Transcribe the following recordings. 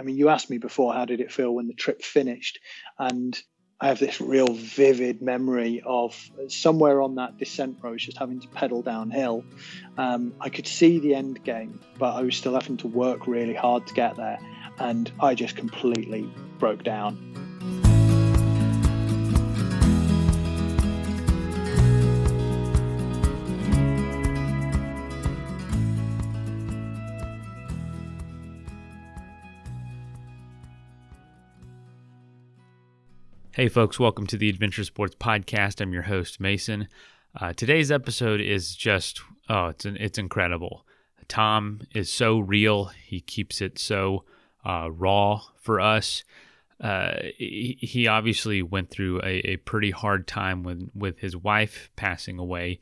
I mean, you asked me before, how did it feel when the trip finished? And I have this real vivid memory of somewhere on that descent road, just having to pedal downhill. Um, I could see the end game, but I was still having to work really hard to get there. And I just completely broke down. Hey, folks, welcome to the Adventure Sports Podcast. I'm your host, Mason. Uh, today's episode is just, oh, it's, an, it's incredible. Tom is so real, he keeps it so uh, raw for us. Uh, he, obviously went through a, a, pretty hard time with, with his wife passing away.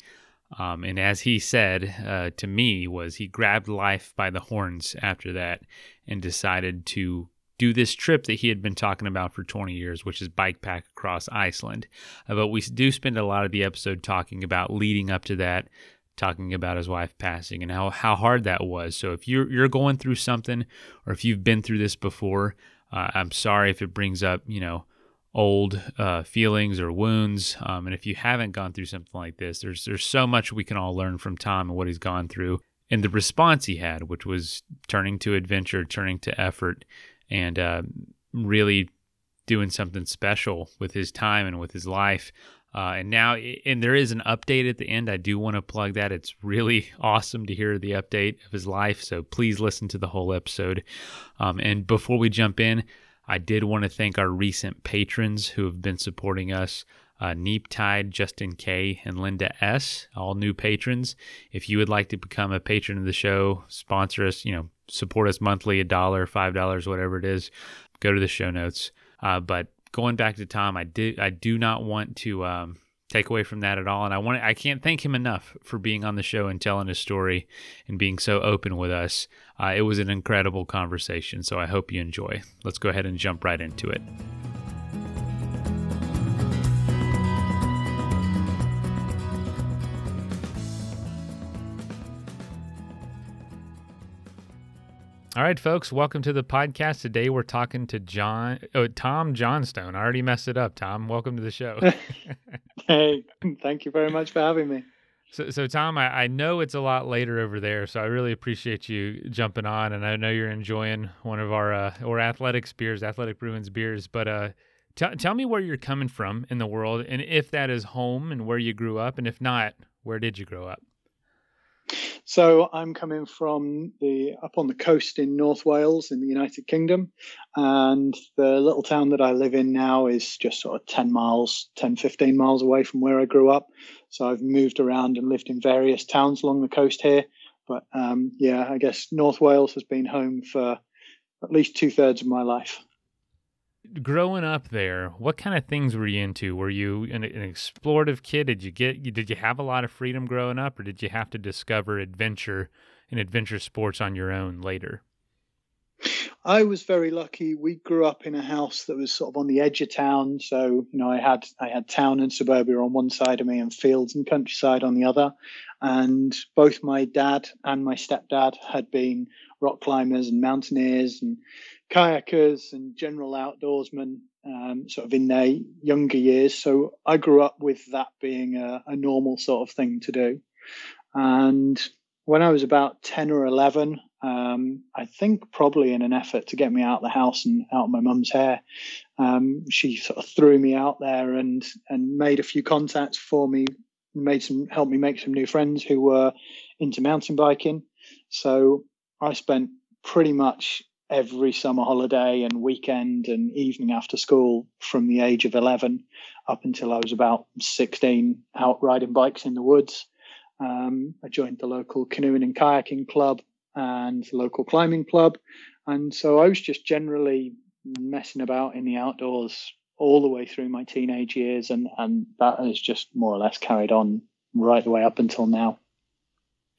Um, and as he said uh, to me, was he grabbed life by the horns after that and decided to do this trip that he had been talking about for 20 years, which is bike pack across Iceland. Uh, but we do spend a lot of the episode talking about leading up to that, talking about his wife passing and how, how hard that was. So if you're you're going through something, or if you've been through this before, uh, I'm sorry if it brings up you know old uh, feelings or wounds. Um, and if you haven't gone through something like this, there's there's so much we can all learn from Tom and what he's gone through and the response he had, which was turning to adventure, turning to effort, and uh, really doing something special with his time and with his life. Uh, and now, and there is an update at the end. I do want to plug that. It's really awesome to hear the update of his life. So please listen to the whole episode. Um, and before we jump in, I did want to thank our recent patrons who have been supporting us. Uh, Neep Tide, Justin K, and Linda S, all new patrons. If you would like to become a patron of the show, sponsor us, you know, support us monthly, a dollar, five dollars, whatever it is, go to the show notes. Uh, but going back to Tom, I did I do not want to um, take away from that at all, and I want I can't thank him enough for being on the show and telling his story and being so open with us. Uh, it was an incredible conversation, so I hope you enjoy. Let's go ahead and jump right into it. All right, folks, welcome to the podcast. Today we're talking to John, oh, Tom Johnstone. I already messed it up. Tom, welcome to the show. hey, thank you very much for having me. So, so Tom, I, I know it's a lot later over there, so I really appreciate you jumping on, and I know you're enjoying one of our uh, or Athletics beers, Athletic Brewing beers. But uh, t- tell me where you're coming from in the world, and if that is home, and where you grew up, and if not, where did you grow up? So I'm coming from the up on the coast in North Wales in the United Kingdom, and the little town that I live in now is just sort of 10 miles, 10, 15 miles away from where I grew up. So I've moved around and lived in various towns along the coast here. But um, yeah, I guess North Wales has been home for at least two thirds of my life growing up there, what kind of things were you into? Were you an, an, explorative kid? Did you get did you have a lot of freedom growing up, or did you have to discover adventure and adventure sports on your own later? I was very lucky. We grew up in a house that was sort of on the edge of town, so you know I had I had town and suburbia on one side of me, and fields and countryside on the other. And both my dad and my stepdad had been rock climbers and mountaineers and kayakers and general outdoorsmen um, sort of in their younger years. So I grew up with that being a, a, normal sort of thing to do. And when I was about 10 or 11, um, I think probably in an effort to get me out of the house and out of my mum's hair, um, she sort of threw me out there and, and made a few contacts for me, made some, helped me make some new friends who were into mountain biking. So I spent pretty much every summer holiday and weekend and evening after school from the age of 11 up until I was about 16 out riding bikes in the woods. Um, I joined the local canoeing and kayaking club and the local climbing club. And so I was just generally messing about in the outdoors all the way through my teenage years. And, and that has just more or less carried on right the way up until now.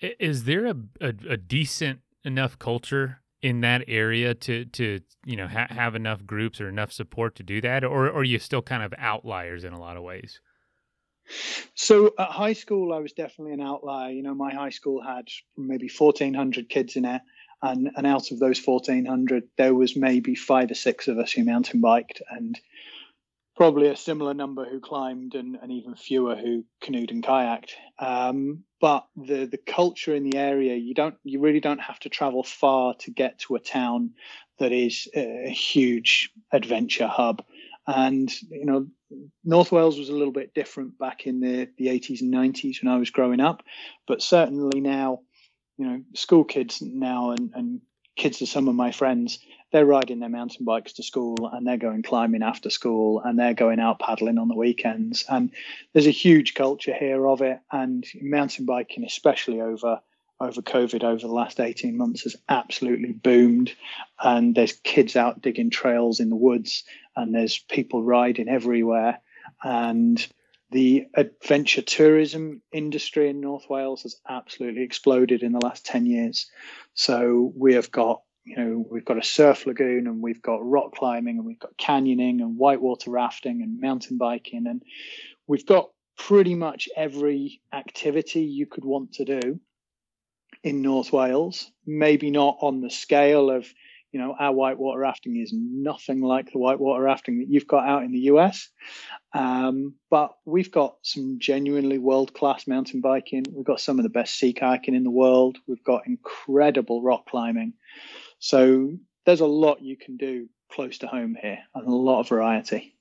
Is there a, a, a decent enough culture in that area to to you know ha- have enough groups or enough support to do that, or, or are you still kind of outliers in a lot of ways? So at high school, I was definitely an outlier. You know, my high school had maybe 1,400 kids in it. And, and out of those 1,400, there was maybe five or six of us who mountain biked, and probably a similar number who climbed, and, and even fewer who canoed and kayaked. Um, but the the culture in the area, you don't you really don't have to travel far to get to a town that is a huge adventure hub. And you know, North Wales was a little bit different back in the, the 80s and 90s when I was growing up, but certainly now, you know, school kids now and, and kids of some of my friends, they're riding their mountain bikes to school and they're going climbing after school and they're going out paddling on the weekends. And there's a huge culture here of it. And mountain biking, especially over over COVID over the last 18 months has absolutely boomed. And there's kids out digging trails in the woods, and there's people riding everywhere. And the adventure tourism industry in North Wales has absolutely exploded in the last 10 years. So we have got, you know, we've got a surf lagoon and we've got rock climbing and we've got canyoning and whitewater rafting and mountain biking. And we've got pretty much every activity you could want to do in North Wales. Maybe not on the scale of, you know, our whitewater rafting is nothing like the whitewater rafting that you've got out in the US. Um, but we've got some genuinely world class mountain biking. We've got some of the best sea kayaking in the world. We've got incredible rock climbing. So there's a lot you can do close to home here and a lot of variety.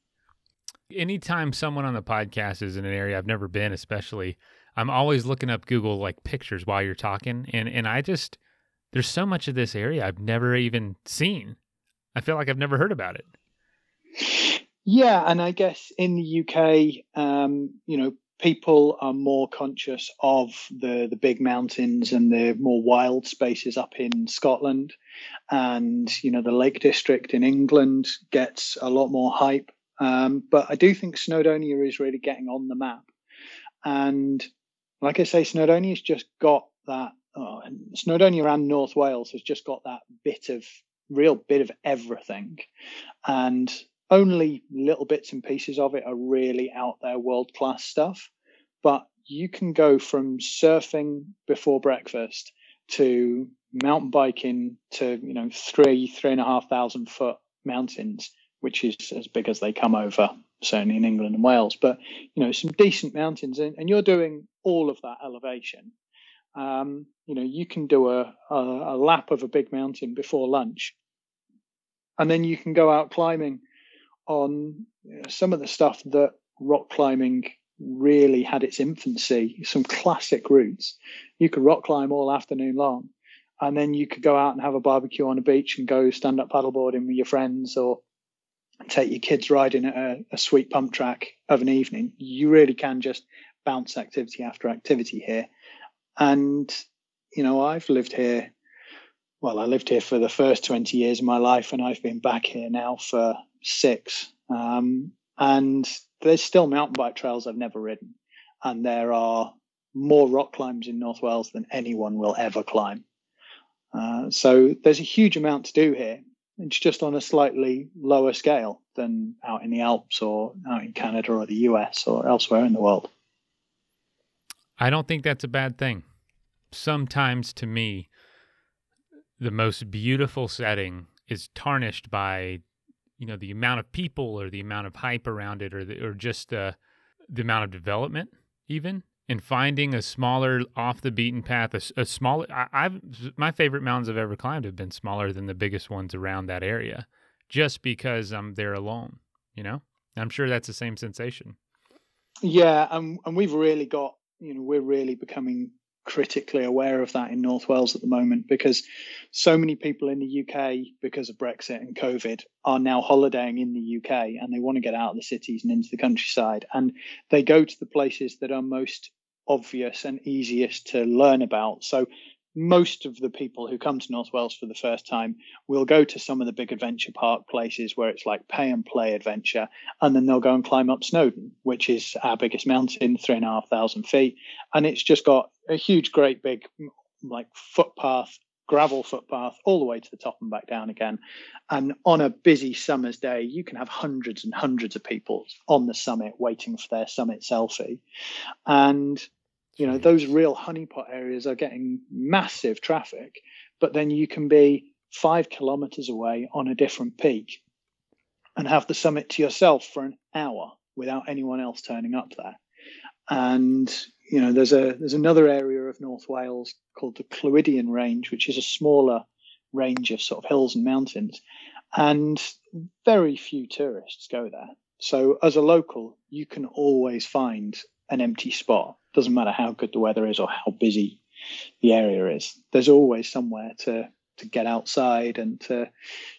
Anytime someone on the podcast is in an area I've never been, especially, I'm always looking up Google like pictures while you're talking, and and I just there's so much of this area I've never even seen. I feel like I've never heard about it. Yeah, and I guess in the UK, um, you know, people are more conscious of the the big mountains and the more wild spaces up in Scotland, and you know, the Lake District in England gets a lot more hype. Um, but I do think Snowdonia is really getting on the map, and like I say, Snowdonia's just got that. Oh, Snowdonia and North Wales has just got that bit of real bit of everything, and only little bits and pieces of it are really out there world class stuff. But you can go from surfing before breakfast to mountain biking to you know three three and a half thousand foot mountains, which is as big as they come over certainly in England and Wales, but you know, some decent mountains, and, and you're doing all of that elevation. Um, you know, you can do a, a, a lap of a big mountain before lunch, and then you can go out climbing on some of the stuff that rock climbing really had its infancy. Some classic routes. You could rock climb all afternoon long, and then you could go out and have a barbecue on a beach and go stand up paddleboarding with your friends or take your kids riding at a, a sweet pump track of an evening. You really can just bounce activity after activity here. And, you know, I've lived here, well, I lived here for the first 20 years of my life, and I've been back here now for six. Um, and there's still mountain bike trails I've never ridden. And there are more rock climbs in North Wales than anyone will ever climb. Uh, so there's a huge amount to do here. It's just on a slightly lower scale than out in the Alps or out in Canada or the US or elsewhere in the world. I don't think that's a bad thing. Sometimes to me, the most beautiful setting is tarnished by, you know, the amount of people or the amount of hype around it or the, or just the the amount of development even and finding a smaller off the beaten path a, a smaller I, have my favorite mountains i've ever climbed have been smaller than the biggest ones around that area just because i'm there alone you know? I'm sure that's the same sensation. Yeah and, and we've really got you know we're really becoming critically aware of that in North Wales at the moment because so many people in the UK, because of Brexit and COVID, are now holidaying in the UK and they want to get out of the cities and into the countryside. And they go to the places that are most obvious and easiest to learn about. So most of the people who come to North Wales for the first time will go to some of the big adventure park places where it's like pay and play adventure, and then they'll go and climb up Snowdon, which is our biggest mountain, three and a half thousand feet, and it's just got a huge, great big like footpath, gravel footpath all the way to the top and back down again. And on a busy summer's day, you can have hundreds and hundreds of people on the summit waiting for their summit selfie, and you know hmm. those real honeypot areas are getting massive traffic but then you can be five kilometers away on a different peak and have the summit to yourself for an hour without anyone else turning up there. And you know, there's a there's another area of North Wales called the Clwydian Range, which is a smaller range of sort of hills and mountains, and very few tourists go there. So as a local, you can always find an empty spot. Doesn't matter how good the weather is or how busy the area is. There's always somewhere to to get outside and to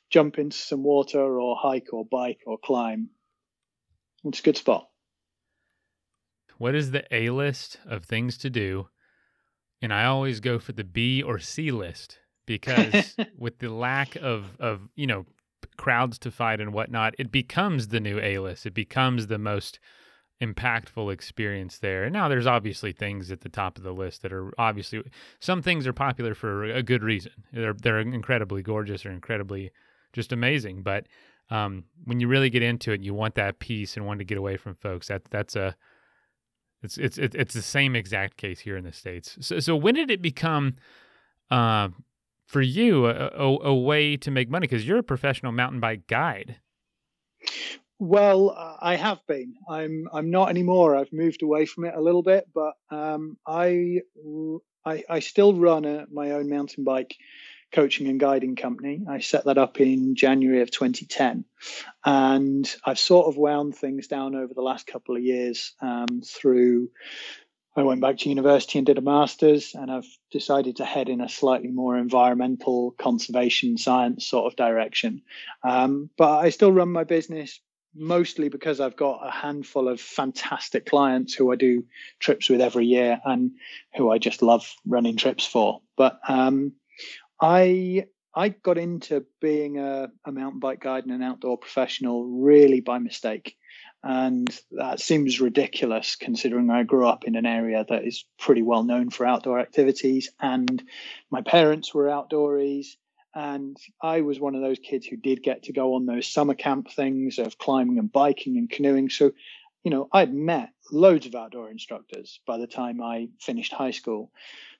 jump into some water or hike or bike or climb. It's a good spot. What is the A list of things to do? And I always go for the B or C list because with the lack of of you know crowds to fight and whatnot, it becomes the new A list. It becomes the most impactful experience there. And now there's obviously things at the top of the list that are obviously some things are popular for a good reason. They're they're incredibly gorgeous or incredibly just amazing. But um, when you really get into it, you want that peace and want to get away from folks. That that's a it's it's it's the same exact case here in the states. So so when did it become uh, for you a, a, a way to make money because you're a professional mountain bike guide? Well, I have been. I'm. I'm not anymore. I've moved away from it a little bit, but um, I, I, I still run a, my own mountain bike coaching and guiding company. I set that up in January of 2010, and I've sort of wound things down over the last couple of years um, through. I went back to university and did a master's, and I've decided to head in a slightly more environmental conservation science sort of direction. Um, but I still run my business mostly because I've got a handful of fantastic clients who I do trips with every year and who I just love running trips for. But um, I I got into being a, a, mountain bike guide and an outdoor professional really by mistake. And that seems ridiculous considering I grew up in an area that is pretty well known for outdoor activities and my parents were outdoories and I was one of those kids who did get to go on those summer camp things of climbing and biking and canoeing. So, you know, I'd met loads of outdoor instructors by the time I finished high school,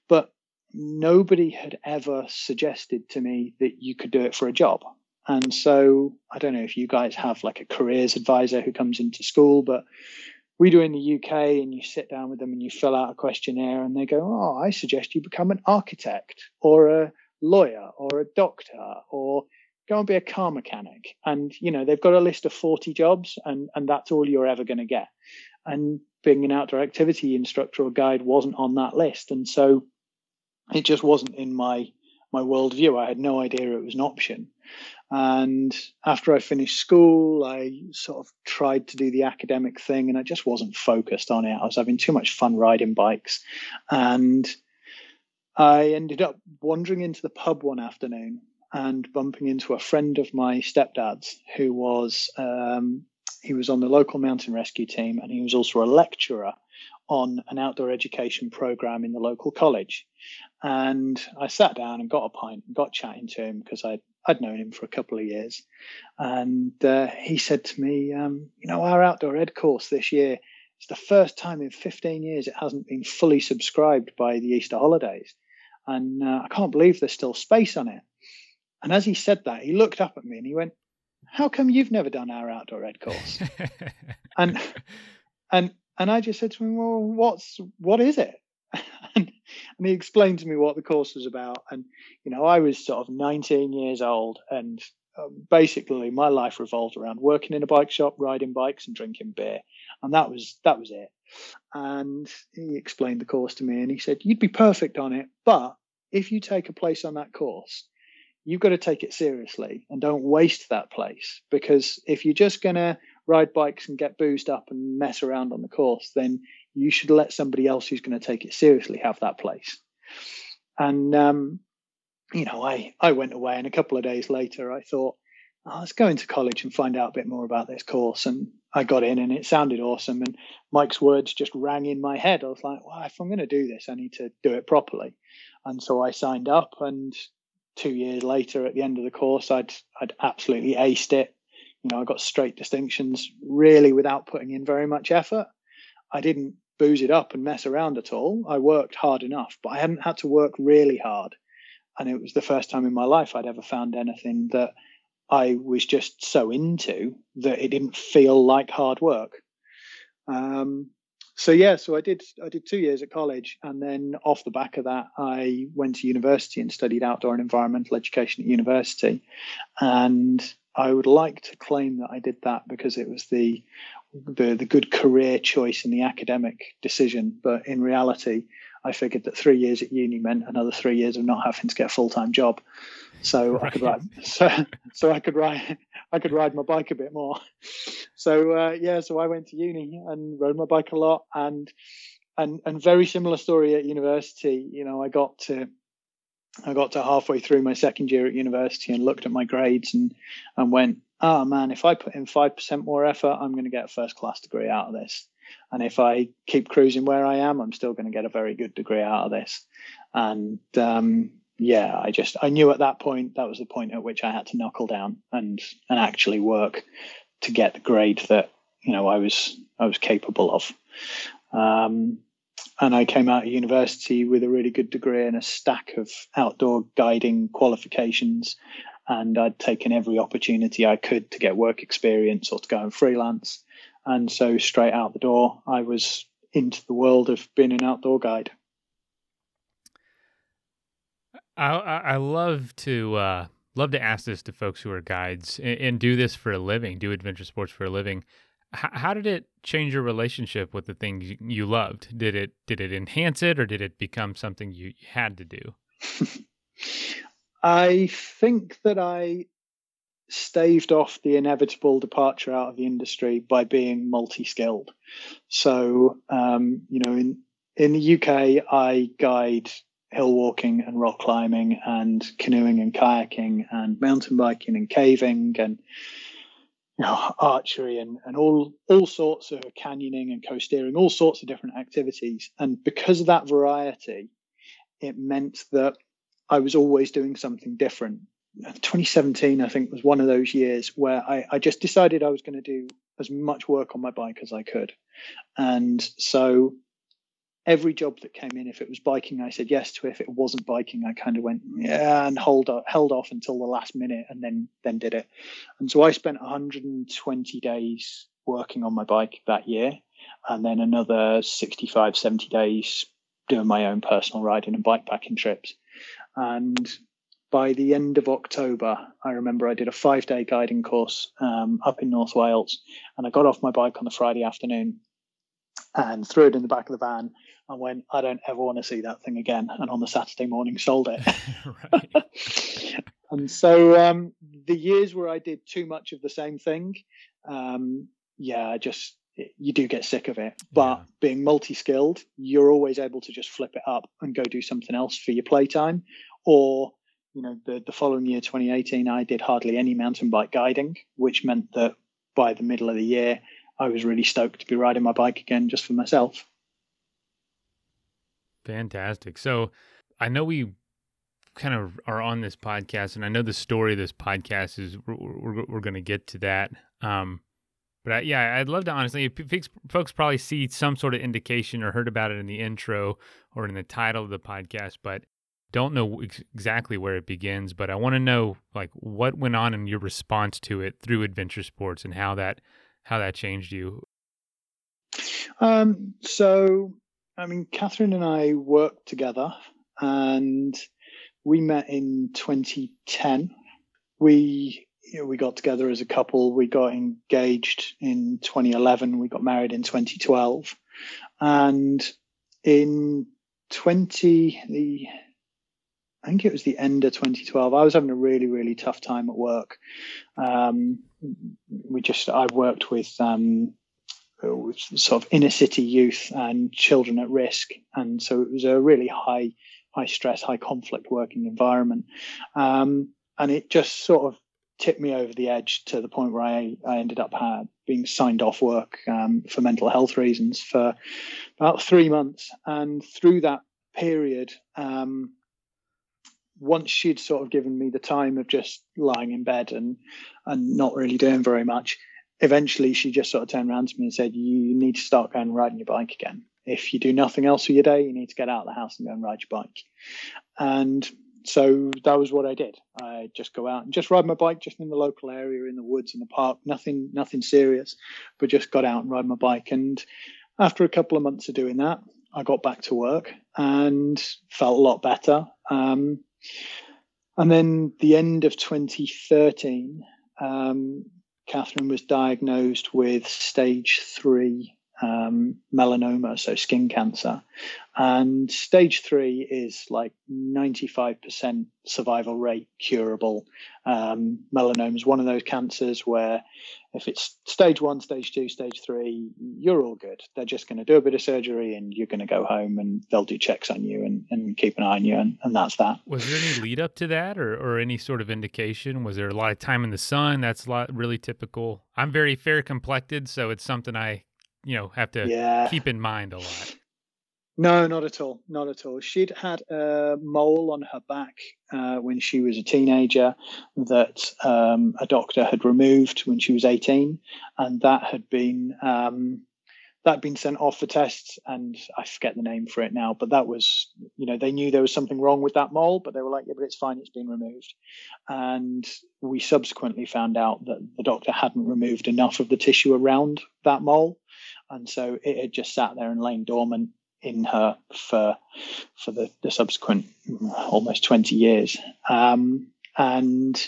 but nobody had ever suggested to me that you could do it for a job. And so I don't know if you guys have like a careers advisor who comes into school, but we do in the UK and you sit down with them and you fill out a questionnaire and they go, Oh, I suggest you become an architect or a lawyer or a doctor or go and be a car mechanic. And you know they've got a list of 40 jobs and and that's all you're ever going to get. And being an outdoor activity instructor or guide wasn't on that list. And so it just wasn't in my my worldview. I had no idea it was an option. And after i finished school i sort of tried to do the academic thing and i just wasn't focused on it. I was having too much fun riding bikes. And I ended up wandering into the pub one afternoon and bumping into a friend of my stepdad's who was um, he was on the local mountain rescue team and he was also a lecturer on an outdoor education program in the local college. And I sat down and got a pint and got chatting to him because I'd, I'd known him for a couple of years. And uh, he said to me, um, You know, our outdoor ed course this year, it's the first time in 15 years it hasn't been fully subscribed by the Easter holidays and uh, I can't believe there's still space on it. And as he said that, he looked up at me and he went, "How come you've never done our outdoor ed course?" and and and I just said to him, "Well, what's what is it?" and, and he explained to me what the course was about. And you know, I was sort of 19 years old, and uh, basically my life revolved around working in a bike shop, riding bikes, and drinking beer, and that was that was it. And he explained the course to me, and he said, "You'd be perfect on it, but if you take a place on that course, you've got to take it seriously and don't waste that place. Because if you're just going to ride bikes and get boozed up and mess around on the course, then you should let somebody else who's going to take it seriously have that place. And, um, you know, I, I went away and a couple of days later, I thought, oh, let's go into college and find out a bit more about this course. And I got in and it sounded awesome. And Mike's words just rang in my head. I was like, well, if I'm going to do this, I need to do it properly. And so I signed up, and two years later, at the end of the course, I'd I'd absolutely aced it. You know, I got straight distinctions, really without putting in very much effort. I didn't booze it up and mess around at all. I worked hard enough, but I hadn't had to work really hard. and it was the first time in my life I'd ever found anything that I was just so into that it didn't feel like hard work. Um, so yeah, so I did I did two years at college, and then off the back of that, I went to university and studied outdoor and environmental education at university. And I would like to claim that I did that because it was the the, the good career choice and the academic decision. But in reality, I figured that three years at uni meant another three years of not having to get a full time job. So right. I could ride, so so I could ride, I could ride my bike a bit more. So uh, yeah, so I went to uni and rode my bike a lot, and and and very similar story at university. You know, I got to I got to halfway through my second year at university and looked at my grades and and went, oh man, if I put in five percent more effort, I'm going to get a first class degree out of this. And if I keep cruising where I am, I'm still going to get a very good degree out of this. And um, yeah, I just I knew at that point that was the point at which I had to knuckle down and and actually work to get the grade that you know I was I was capable of. Um, and I came out of university with a really good degree and a stack of outdoor guiding qualifications. And I'd taken every opportunity I could to get work experience or to go and freelance. And so straight out the door, I was into the world of being an outdoor guide. I, I love to uh, love to ask this to folks who are guides and, and, do this for a living, do adventure sports for a living. H- how did it change your relationship with the things you loved? Did it did it enhance it, or did it become something you had to do? I think that I staved off the inevitable departure out of the industry by being multi-skilled. So, um, you know, in in the UK, I guide hill walking and rock climbing and canoeing and kayaking and mountain biking and caving and you know, archery and, and all all sorts of canyoning and coasteering, all sorts of different activities. And because of that variety, it meant that I was always doing something different. 2017, I think, was one of those years where I, I just decided I was going to do as much work on my bike as I could. And so every job that came in, if it was biking, I said yes to. If it wasn't biking, I kind of went yeah and hold up, held off until the last minute and then then did it. And so I spent 120 days working on my bike that year, and then another 65, 70 days doing my own personal riding and bikepacking trips. And by the end of October, I remember I did a five day guiding course um, up in North Wales, and I got off my bike on the Friday afternoon and threw it in the back of the van and went, I don't ever want to see that thing again. And on the Saturday morning, sold it. and so um, the years where I did too much of the same thing, um, yeah, I just you do get sick of it. But yeah. being multi-skilled, you're always able to just flip it up and go do something else for your playtime. Or, you know, the the following year, 2018, I did hardly any mountain bike guiding, which meant that by the middle of the year, I was really stoked to be riding my bike again just for myself. Fantastic. So I know we kind of are on this podcast, and I know the story of this podcast is we're, we're, we're going to get to that. Um, but I, yeah, I'd love to honestly, folks probably see some sort of indication or heard about it in the intro or in the title of the podcast, but don't know ex- exactly where it begins. But I want to know like what went on in your response to it through adventure sports and how that how that changed you? Um, so, I mean, Catherine and I worked together and we met in 2010. We you know, we got together as a couple. We got engaged in 2011. We got married in 2012, and in 20 the I think it was the end of 2012. I was having a really, really tough time at work. Um, we just, I worked with, um, sort of inner city youth and children at risk. And so it was a really high, high stress, high conflict working environment. Um, and it just sort of tipped me over the edge to the point where I, I ended up had, being signed off work um, for mental health reasons for about three months. And through that period, um, once she'd sort of given me the time of just lying in bed and and not really doing very much, eventually she just sort of turned around to me and said, "You need to start going riding your bike again. If you do nothing else for your day, you need to get out of the house and go and ride your bike." And so that was what I did. I just go out and just ride my bike, just in the local area, in the woods, in the park. Nothing, nothing serious, but just got out and ride my bike. And after a couple of months of doing that, I got back to work and felt a lot better. Um, and then the end of 2013, um, Catherine was diagnosed with stage three um, melanoma, so skin cancer. And stage three is like 95% survival rate curable. Um, melanoma is one of those cancers where if it's stage one, stage two, stage three, you're all good. They're just going to do a bit of surgery and you're going to go home and they'll do checks on you and, and keep an eye on you. And, and that's that. Was there any lead up to that or, or any sort of indication? Was there a lot of time in the sun? That's a lot really typical. I'm very fair complected, so it's something I you know have to yeah. keep in mind a lot. No, not at all. Not at all. She'd had a mole on her back uh, when she was a teenager that um, a doctor had removed when she was 18, and that had been um, that had been sent off for tests. And I forget the name for it now, but that was you know they knew there was something wrong with that mole, but they were like, yeah, but it's fine, it's been removed. And we subsequently found out that the doctor hadn't removed enough of the tissue around that mole and so it had just sat there and lain dormant in her for for the, the subsequent almost 20 years. Um, and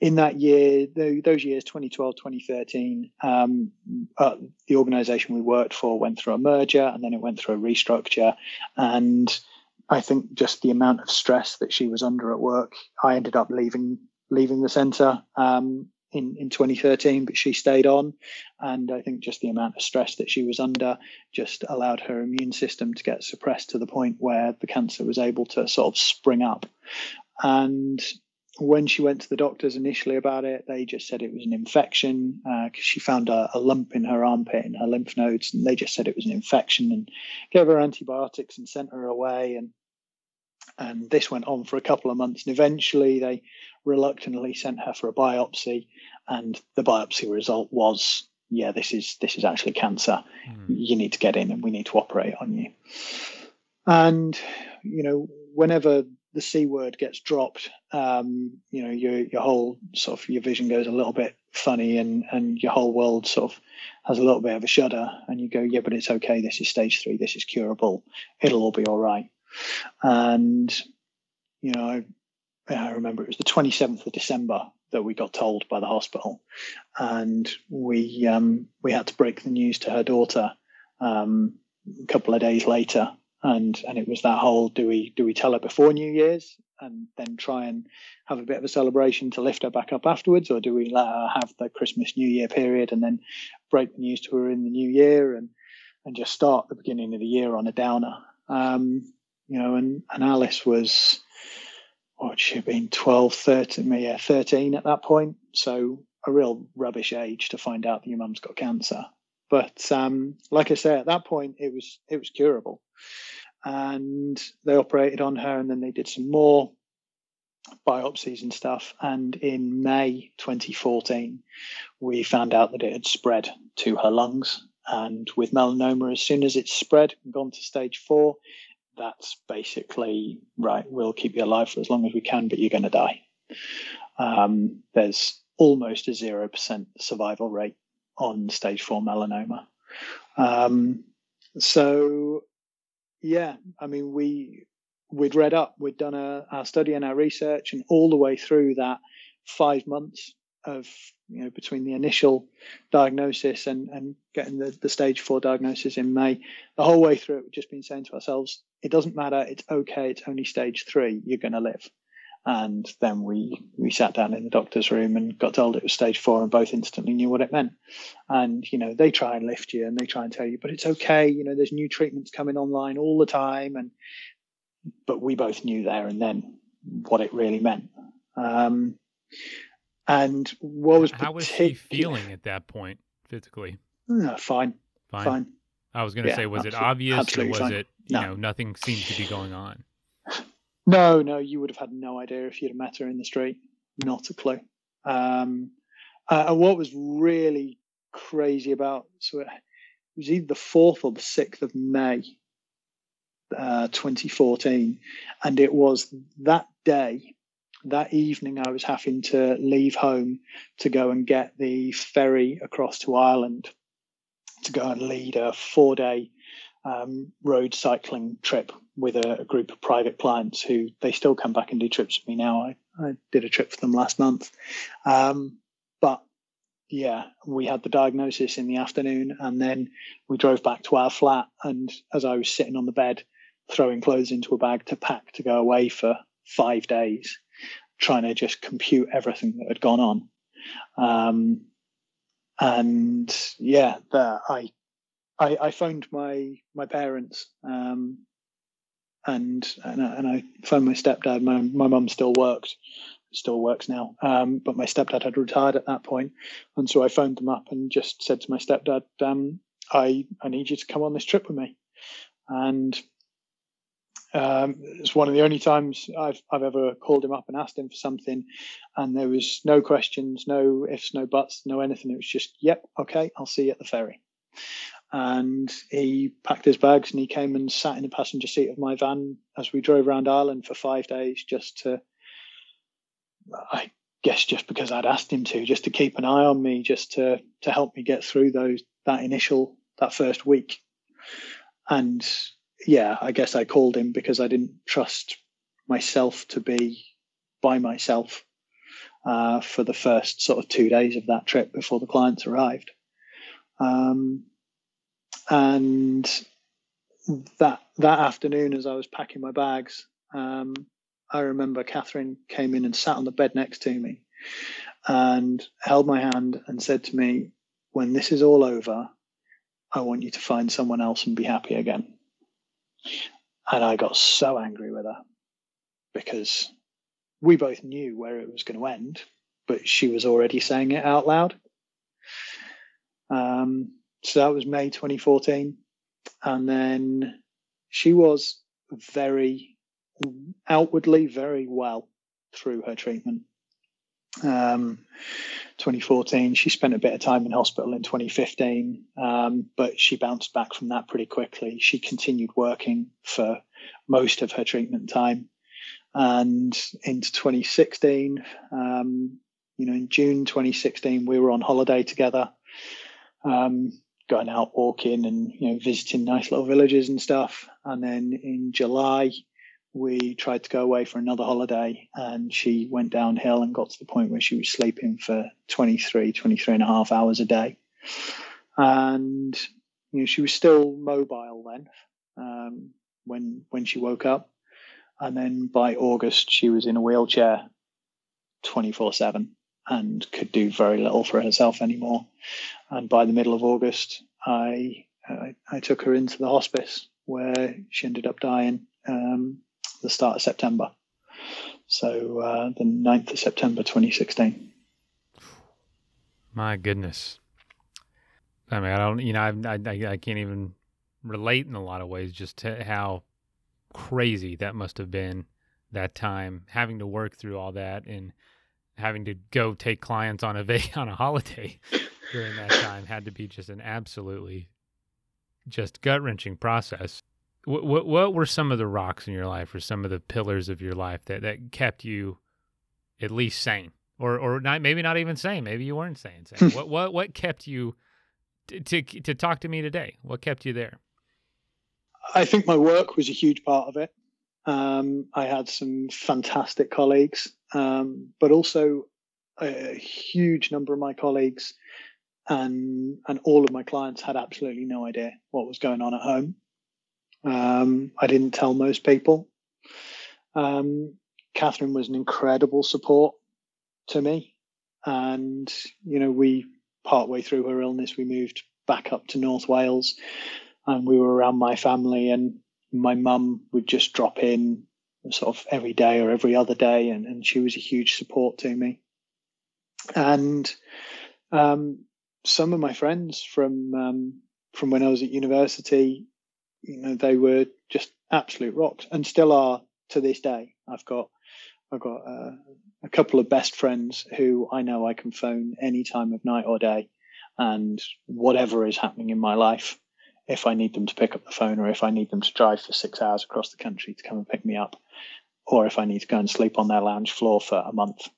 in that year those years 2012 2013 um, uh, the organization we worked for went through a merger and then it went through a restructure. And i think just the amount of stress that she was under at work i ended up leaving leaving the center. Um, in, in 2013, but she stayed on. And I think just the amount of stress that she was under just allowed her immune system to get suppressed to the point where the cancer was able to sort of spring up. And when she went to the doctors initially about it, they just said it was an infection because uh, she found a, a, lump in her armpit in her lymph nodes, and they just said it was an infection and gave her antibiotics and sent her away. And and this went on for a couple of months, and eventually they reluctantly sent her for a biopsy, and the biopsy result was, yeah, this is this is actually cancer. Mm. You need to get in, and we need to operate on you. And you know, whenever the c word gets dropped, um, you know, your your whole sort of your vision goes a little bit funny, and and your whole world sort of has a little bit of a shudder, and you go, yeah, but it's okay. This is stage three. This is curable. It'll all be all right. And you know, I, I remember. It was the 27th of December that we got told by the hospital, and we um, we had to break the news to her daughter um, a couple of days later, and and it was that whole do we do we tell her before New Year's and then try and have a bit of a celebration to lift her back up afterwards, or do we let her have the Christmas New Year period and then break the news to her in the New Year and and just start the beginning of the year on a downer? Um, you know, and and Alice was what she had been 12, 13, yeah, 13 at that point. So a real rubbish age to find out that your mum's got cancer. But um, like I say, at that point it was it was curable, and they operated on her, and then they did some more biopsies and stuff. And in May 2014, we found out that it had spread to her lungs. And with melanoma, as soon as it's spread and gone to stage four, that's basically right. We'll keep you alive for as long as we can, but you're going to die. Um, there's almost a zero percent survival rate on stage four melanoma. Um, so, yeah, I mean, we we'd read up, we'd done a, our study and our research, and all the way through that five months of you know between the initial diagnosis and and getting the, the stage four diagnosis in May, the whole way through it, we've just been saying to ourselves, it doesn't matter, it's okay, it's only stage three, you're going to live. And then we we sat down in the doctor's room and got told it was stage four, and both instantly knew what it meant. And you know they try and lift you, and they try and tell you, but it's okay. You know there's new treatments coming online all the time, and but we both knew there and then what it really meant. Um, and what was how was she feeling at that point physically? Uh, fine, fine, fine. I was going to yeah, say, was it obvious or was fine. it you no. know nothing seemed to be going on? No, no, you would have had no idea if you'd have met her in the street. Not a clue. Um, uh, and what was really crazy about so it was either the fourth or the sixth of May, uh, 2014, and it was that day, that evening, I was having to leave home to go and get the ferry across to Ireland to go and lead a four day um, road cycling trip with a, a, group of private clients who they still come back and do trips with me now. I, I did a trip for them last month. Um, but yeah, we had the diagnosis in the afternoon and then we drove back to our flat. And as I was sitting on the bed, throwing clothes into a bag to pack to go away for five days, trying to just compute everything that had gone on. Um, and yeah, the, I, I, I phoned my my parents, um, and and I, and I phoned my stepdad. My my mum still worked, still works now, um, but my stepdad had retired at that point, and so I phoned them up and just said to my stepdad, um, "I I need you to come on this trip with me," and um, it's one of the only times I've I've ever called him up and asked him for something, and there was no questions, no ifs, no buts, no anything. It was just, "Yep, okay, I'll see you at the ferry." And he packed his bags and he came and sat in the passenger seat of my van as we drove around Ireland for five days, just to, I guess, just because I'd asked him to, just to keep an eye on me, just to to help me get through those that initial that first week. And yeah, I guess I called him because I didn't trust myself to be by myself uh, for the first sort of two days of that trip before the clients arrived. Um, and that that afternoon, as I was packing my bags, um, I remember Catherine came in and sat on the bed next to me and held my hand and said to me, "When this is all over, I want you to find someone else and be happy again." And I got so angry with her because we both knew where it was going to end, but she was already saying it out loud. Um, so that was May 2014. And then she was very outwardly very well through her treatment. Um, 2014, she spent a bit of time in hospital in 2015, um, but she bounced back from that pretty quickly. She continued working for most of her treatment time. And into 2016, um, you know, in June 2016, we were on holiday together, um, going out walking and, you know, visiting nice little villages and stuff. And then in July, we tried to go away for another holiday and she went downhill and got to the point where she was sleeping for 23 23 and a half hours a day. And you know she was still mobile then um, when when she woke up. And then by august she was in a wheelchair 24 7 and could do very little for herself anymore. And by the middle of august i i, I took her into the hospice where she ended up dying um, the start of September. So uh, the 9th of September 2016. My goodness. I mean, I don't, you know, I, I, I can't even relate in a lot of ways just to how crazy that must have been that time, having to work through all that and having to go take clients on a on a holiday during that time had to be just an absolutely just gut wrenching process. What, what, what were some of the rocks in your life, or some of the pillars of your life that that kept you at least sane, or or not maybe not even sane, maybe you weren't sane. sane. what what what kept you to, to to talk to me today? What kept you there? I think my work was a huge part of it. Um, I had some fantastic colleagues, um, but also a, a, huge number of my colleagues and and all of my clients had absolutely no idea what was going on at home. Um, I didn't tell most people. Um, Catherine was an incredible support to me. And, you know, we, partway through her illness, we moved back up to North Wales and we were around my family. And my mum would just drop in sort of every day or every other day. And, and she was a huge support to me. And um, some of my friends from, um, from when I was at university, you know they were just absolute rocks and still are to this day. I've got I've got uh, a couple of best friends who I know I can phone any time of night or day, and whatever is happening in my life, if I need them to pick up the phone or if I need them to drive for six hours across the country to come and pick me up, or if I need to go and sleep on their lounge floor for a month,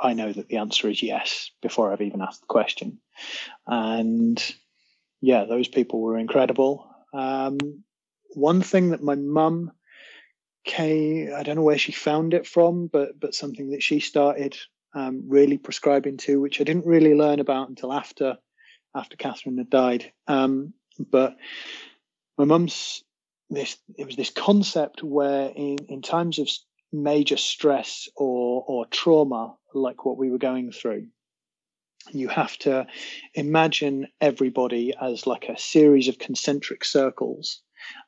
I know that the answer is yes before I've even asked the question. And yeah, those people were incredible. Um, one thing that my mum came, I don't know where she found it from, but but something that she started um, really prescribing to, which I didn't really learn about until after after Catherine had died. Um, but my mum's this it was this concept where in in times of major stress or or trauma like what we were going through you have to imagine everybody as like a series of concentric circles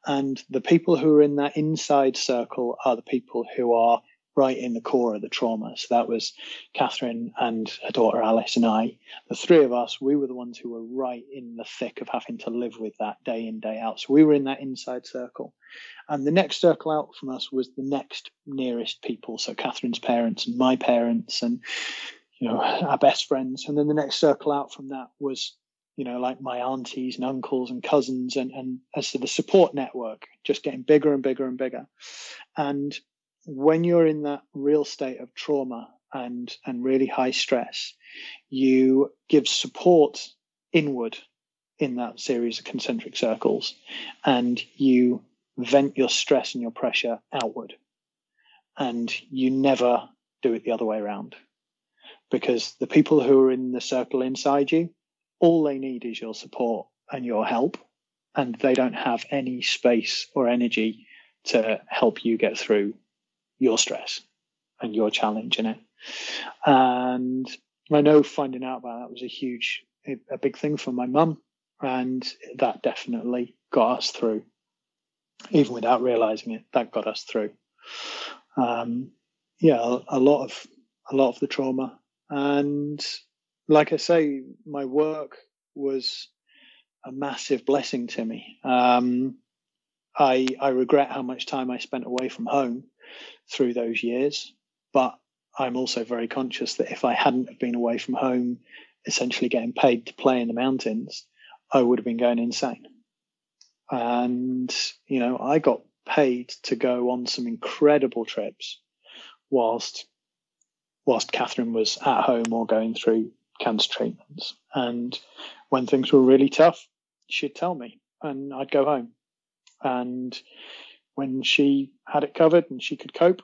and the people who are in that inside circle are the people who are right in the core of the trauma. So that was Catherine and her daughter Alice and I. The three of us, we were the ones who were right in the thick of having to live with that day in, day out. So we were in that inside circle. And the next circle out from us was the next nearest people. So Catherine's parents and my parents and, you know, our best friends. And then the next circle out from that was you know, like my aunties and uncles and cousins, and, and as to the support network, just getting bigger and bigger and bigger. And when you're in that real state of trauma and and really high stress, you give support inward in that series of concentric circles, and you vent your stress and your pressure outward, and you never do it the other way around, because the people who are in the circle inside you, all they need is your support and your help, and they don't have any space or energy to help you get through your stress and your challenge in it. And I know finding out about that was a huge, a big thing for my mum, and that definitely got us through. Even without realizing it, that got us through. Um, yeah, a, a lot of a lot of the trauma, and like I say, my work was a massive blessing to me. Um, I I regret how much time I spent away from home through those years. But I'm also very conscious that if I hadn't have been away from home, essentially getting paid to play in the mountains, I would have been going insane. And, you know, I got paid to go on some incredible trips whilst whilst Catherine was at home or going through cancer treatments. And when things were really tough, she'd tell me and I'd go home. And when she had it covered and she could cope,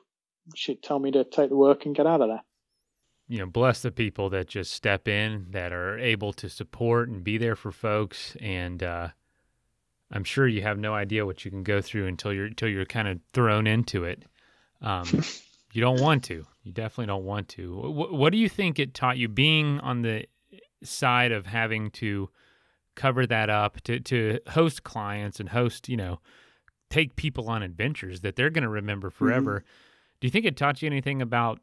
she'd tell me to take the work and get out of there. You know, bless the people that just step in, that are able to support and be there for folks. And uh, I'm sure you have no idea what you can go through until you're until you're kind of thrown into it. Um, you don't want to. You definitely don't want to. What, what do you think it taught you being on the side of having to cover that up to to host clients and host, you know, take people on adventures that they're going to remember mm-hmm. forever. Mm-hmm. Do you think it taught you anything about,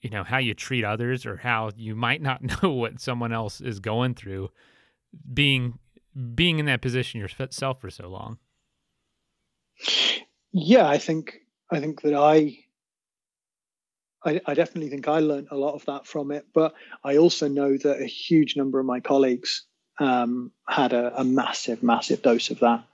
you know, how you treat others or how you might not know what someone else is going through being being in that position yourself for so long? Yeah, I think I think that I I, I, definitely think I learned a lot of that from it, but I also know that a huge number of my colleagues um, had a, a, massive, massive dose of that.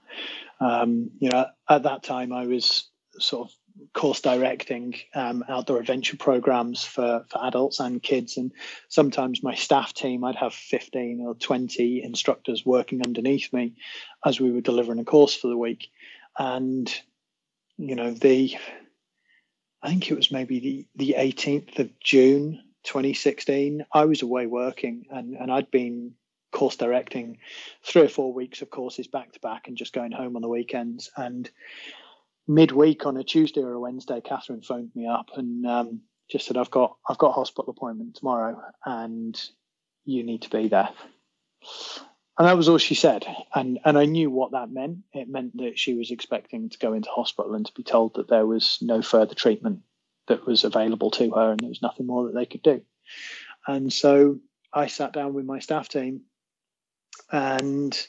Um, you know, at that time, I was sort of course directing um, outdoor adventure programs for, for adults and kids. And sometimes my staff team, I'd have 15 or 20 instructors working underneath me as we were delivering a course for the week. And, you know, the, I think it was maybe the, the 18th of June 2016, I was away working and, and I'd been course directing three or four weeks of courses back to back and just going home on the weekends. And midweek on a Tuesday or a Wednesday, Catherine phoned me up and um, just said, "I've got I've got a hospital appointment tomorrow, and you need to be there." And that was all she said. And and I knew what that meant. It meant that she was expecting to go into hospital and to be told that there was no further treatment that was available to her and there was nothing more that they could do. And so I sat down with my staff team and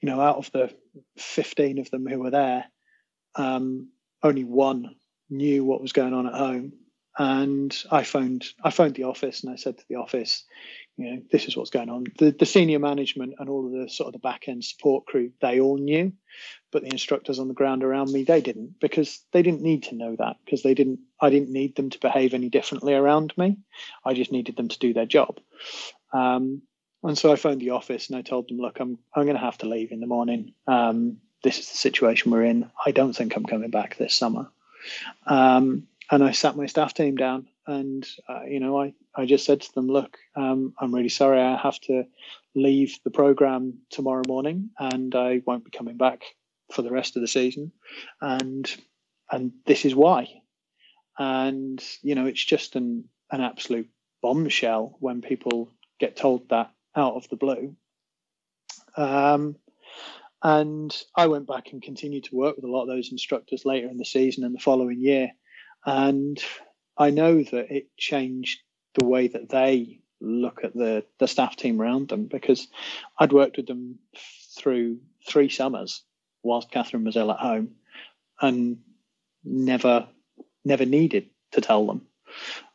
you know, out of the 15 of them who were there, um, only one knew what was going on at home. And I phoned, I phoned the office and I said to the office, you know, this is what's going on. The, the senior management and all of the sort of the back end support crew, they all knew, but the instructors on the ground around me they didn't because they didn't need to know that because they didn't i didn't need them to behave any differently around me. I just needed them to do their job. Um, and so i phoned the office and i told them look i'm i'm going to have to leave in the morning. Um, this is the situation we're in. I don't think i'm coming back this summer. Um, and i sat my staff team down and uh, you know I, I just said to them look um, i'm really sorry i have to leave the program tomorrow morning and i won't be coming back for the rest of the season, and and this is why. And you know, it's just an an absolute bombshell when people get told that out of the blue. Um, and I went back and continued to work with a lot of those instructors later in the season and the following year. And I know that it changed the way that they look at the, the staff team around them because I'd worked with them through three summers whilst Catherine was ill at home, and never never needed to tell them.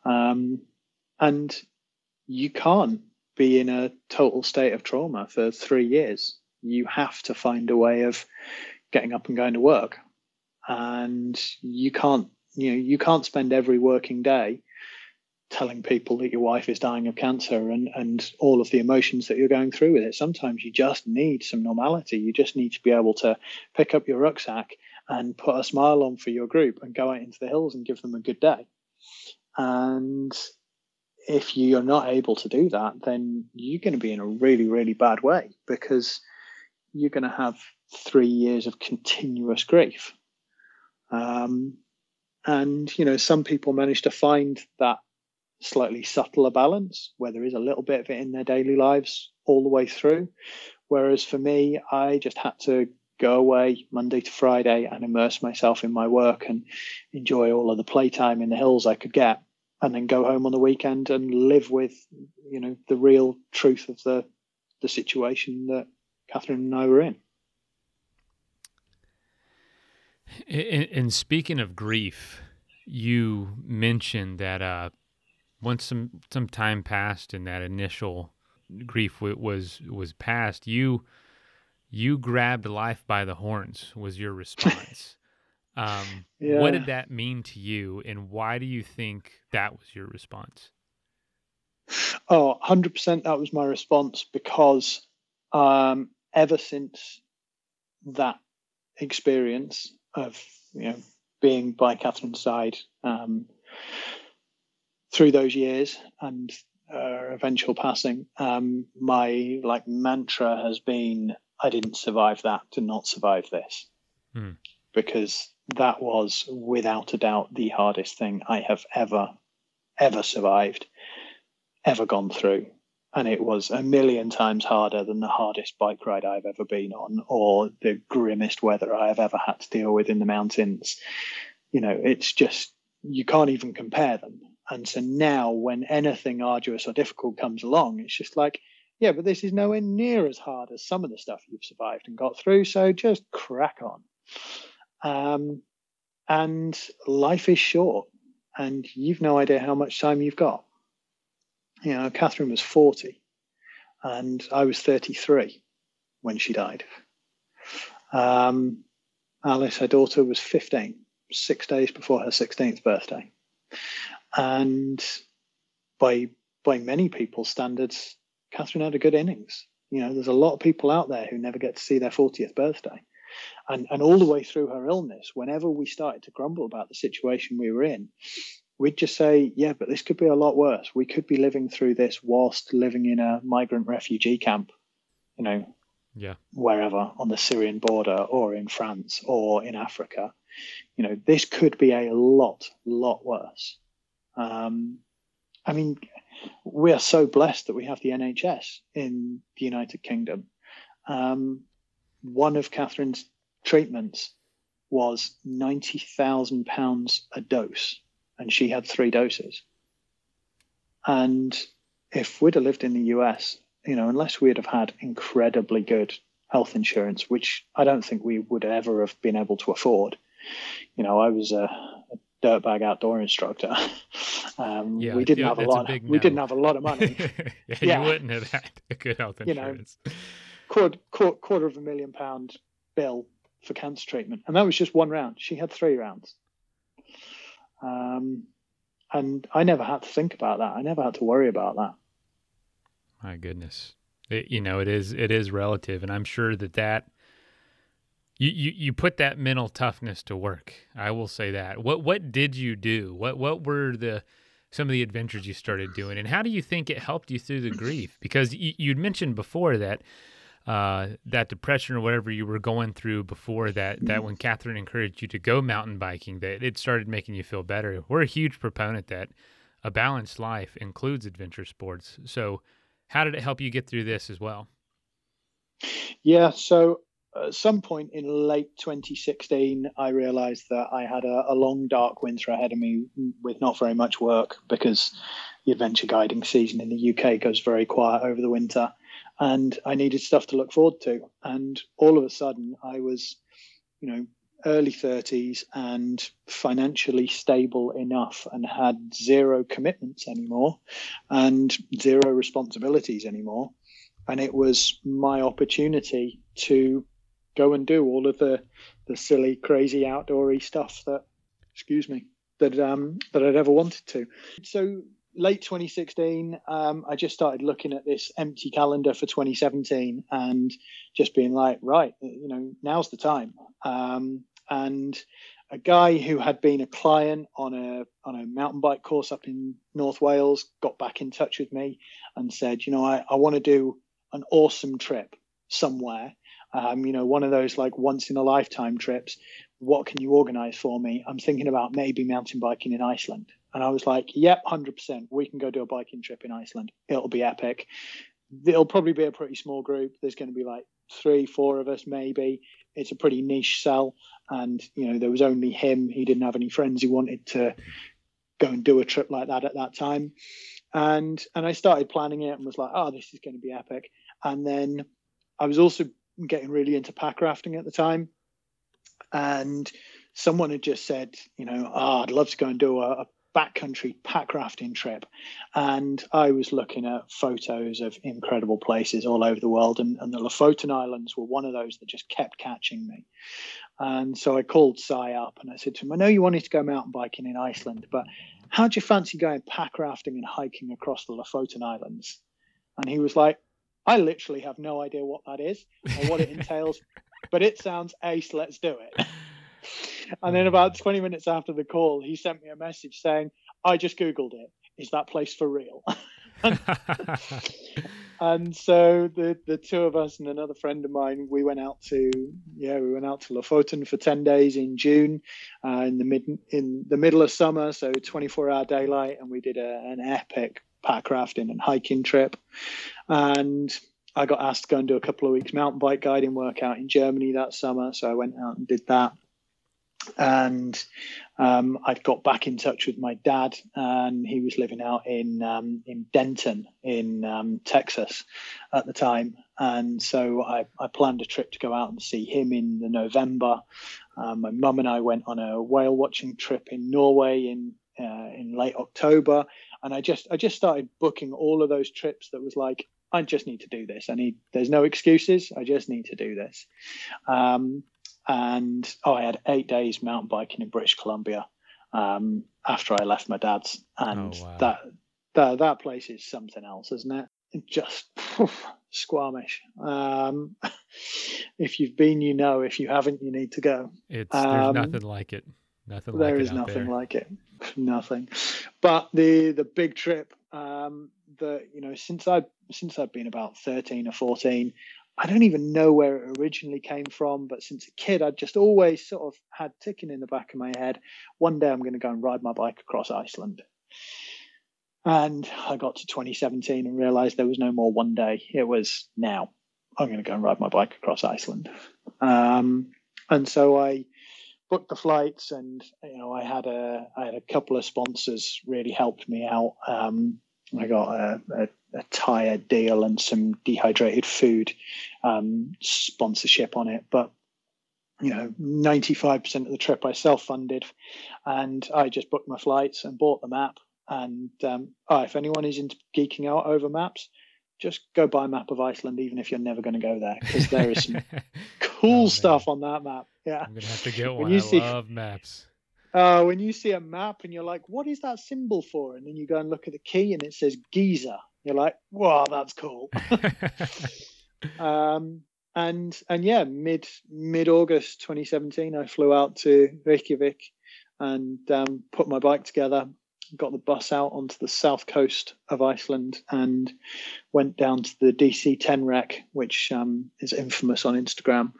Um, and you can't be in a total state of trauma for three years. You have to find a way of getting up and going to work, and you can't you know you can't spend every working day telling people that your wife is dying of cancer and and all of the emotions that you're going through with it. Sometimes you just need some normality. You just need to be able to pick up your rucksack and put a smile on for your group and go out into the hills and give them a good day. And if you're not able to do that then you're going to be in a really really bad way because you're going to have three years of continuous grief. Um, and you know some people manage to find that slightly subtler balance where there is a little bit of it in their daily lives all the way through. Whereas for me, I just had to go away Monday to Friday and immerse myself in my work and enjoy all of the playtime in the hills I could get, and then go home on the weekend and live with, you know, the real truth of the the situation that Catherine and I were in. And speaking of grief, you mentioned that uh, once some some time passed and that initial grief w- was was past, you you grabbed life by the horns. Was your response? um, yeah. What did that mean to you, and why do you think that was your response? Oh, 100% that was my response because um, ever since that experience of you know being by Catherine's side, um, through those years and uh, eventual passing, um, my like mantra has been, I didn't survive that to not survive this, mm. because that was without a doubt the hardest thing I have ever, ever survived, ever gone through. And it was a million times harder than the hardest bike ride I've ever been on or the grimmest weather I have ever had to deal with in the mountains. You know, it's just, you can't even compare them. And so now, when anything arduous or difficult comes along, it's just like, yeah, but this is nowhere near as hard as some of the stuff you've survived and got through. So just crack on. Um, and life is short, and you've no idea how much time you've got. You know, Catherine was 40, and I was 33 when she died. Um, Alice, her daughter, was 15, six days before her 16th birthday and by by many people's standards, Catherine had a good innings. You know, there's a lot of people out there who never get to see their 40th birthday. And, and all the way through her illness, whenever we started to grumble about the situation we were in, we'd just say, yeah, but this could be a lot worse. We could be living through this whilst living in a migrant refugee camp, you know, yeah, wherever on the Syrian border or in France or in Africa. You know, this could be a lot, lot worse. Um, I mean, we are so blessed that we have the NHS in the United Kingdom. Um, one of Catherine's treatments was ninety thousand pounds a dose, and she had three doses. And if we'd have lived in the US, you know, unless we'd have had incredibly good health insurance, which I don't think we would ever have been able to afford. You know, I was a, a dirtbag outdoor instructor. Um, yeah, we didn't have a lot. A we no. didn't have a lot of money. yeah, yeah, you wouldn't have had a good health insurance. You know, quarter, quarter, quarter of a million pound bill for cancer treatment, and that was just one round. She had three rounds, um, and I never had to think about that. I never had to worry about that. My goodness, it, you know it is it is relative, and I'm sure that that you, you you put that mental toughness to work. I will say that. What what did you do? What what were the some of the adventures you started doing, and how do you think it helped you through the grief? Because you, you'd mentioned before that uh, that depression or whatever you were going through before that that when Catherine encouraged you to go mountain biking, that it started making you feel better. We're a huge proponent that a balanced life includes adventure sports. So, how did it help you get through this as well? Yeah, so at some point in late 2016, I realized that I had a, a, long, dark winter ahead of me with not very much work because the adventure guiding season in the UK goes very quiet over the winter. And I needed stuff to look forward to. And all of a sudden, I was, you know, early 30s and financially stable enough and had zero commitments anymore and zero responsibilities anymore. And it was my opportunity to go and do all of the the silly, crazy, outdoory stuff that, excuse me, that um that I'd ever wanted to. So late 2016, um, I just started looking at this empty calendar for 2017 and just being like, right, you know, now's the time. Um, and a guy who had been a client on a on a mountain bike course up in North Wales got back in touch with me and said, you know, I, I want to do an awesome trip somewhere um, you know, one of those like once in a lifetime trips. What can you organize for me? I'm thinking about maybe mountain biking in Iceland. And I was like, yep, 100%. We can go do a biking trip in Iceland. It'll be epic. It'll probably be a pretty small group. There's going to be like three, four of us, maybe. It's a pretty niche sell. And, you know, there was only him. He didn't have any friends he wanted to go and do a trip like that at that time. And and I started planning it and was like, oh, this is going to be epic. And then I was also getting really into pack rafting at the time, and someone had just said, you know, oh, I'd love to go and do a, a backcountry pack rafting trip. And I was looking at photos of incredible places all over the world, and, and the Lofoten Islands were one of those that just kept catching me. And so I called Si up and I said to him, I know you wanted to go mountain biking in Iceland, but how do you fancy going pack rafting and hiking across the Lofoten Islands? And he was like, I literally have no idea what that is or what it entails, but it sounds ace. Let's do it. And then about 20 minutes after the call, he sent me a message saying, I just Googled it. Is that place for real? and so the the two of us and another friend of mine, we went out to yeah, we went out to Lofoten for 10 days in June, uh, in the mid in the middle of summer, so 24 hour daylight, and we did a, an epic pack rafting and hiking trip. And I got asked to go and do a couple of weeks mountain bike guiding work out in Germany that summer. So I went out and did that. And um, I'd got back in touch with my dad, and he was living out in um, in Denton in um, Texas at the time. And so I, I, planned a trip to go out and see him in the November. Um, my mum and I went on a whale watching trip in Norway in uh, in late October, and I just I just started booking all of those trips that was like I just need to do this. I need there's no excuses. I just need to do this. Um, and oh, I had eight days mountain biking in British Columbia um, after I left my dad's, and oh, wow. that that that place is something else, isn't it? Just Squamish. Um, if you've been, you know. If you haven't, you need to go. It's there's um, nothing like it. Nothing. There like is nothing there. like it. Nothing. But the the big trip um, that you know since I since I've been about thirteen or fourteen, I don't even know where it originally came from. But since a kid, I'd just always sort of had ticking in the back of my head. One day I'm going to go and ride my bike across Iceland. And I got to 2017 and realized there was no more one day. It was now. I'm going to go and ride my bike across Iceland. Um, and so I booked the flights, and you know, I had a I had a couple of sponsors really helped me out. Um, I got a, a, a, tire deal and some dehydrated food um, sponsorship on it, but you know, 95% of the trip I self funded, and I just booked my flights and bought the map. And um, oh, if anyone is into geeking out over maps, just go buy a map of Iceland, even if you're never going to go there, because there is some cool oh, stuff on that map. Yeah, I'm gonna have to get one. I see, love maps. Uh, when you see a map and you're like, "What is that symbol for?" and then you go and look at the key and it says geyser. You're like, "Wow, that's cool." um, and and yeah, mid mid August 2017, I flew out to Reykjavik and um, put my bike together got the bus out onto the south coast of Iceland and went down to the DC 10 wreck, which um, is infamous on Instagram,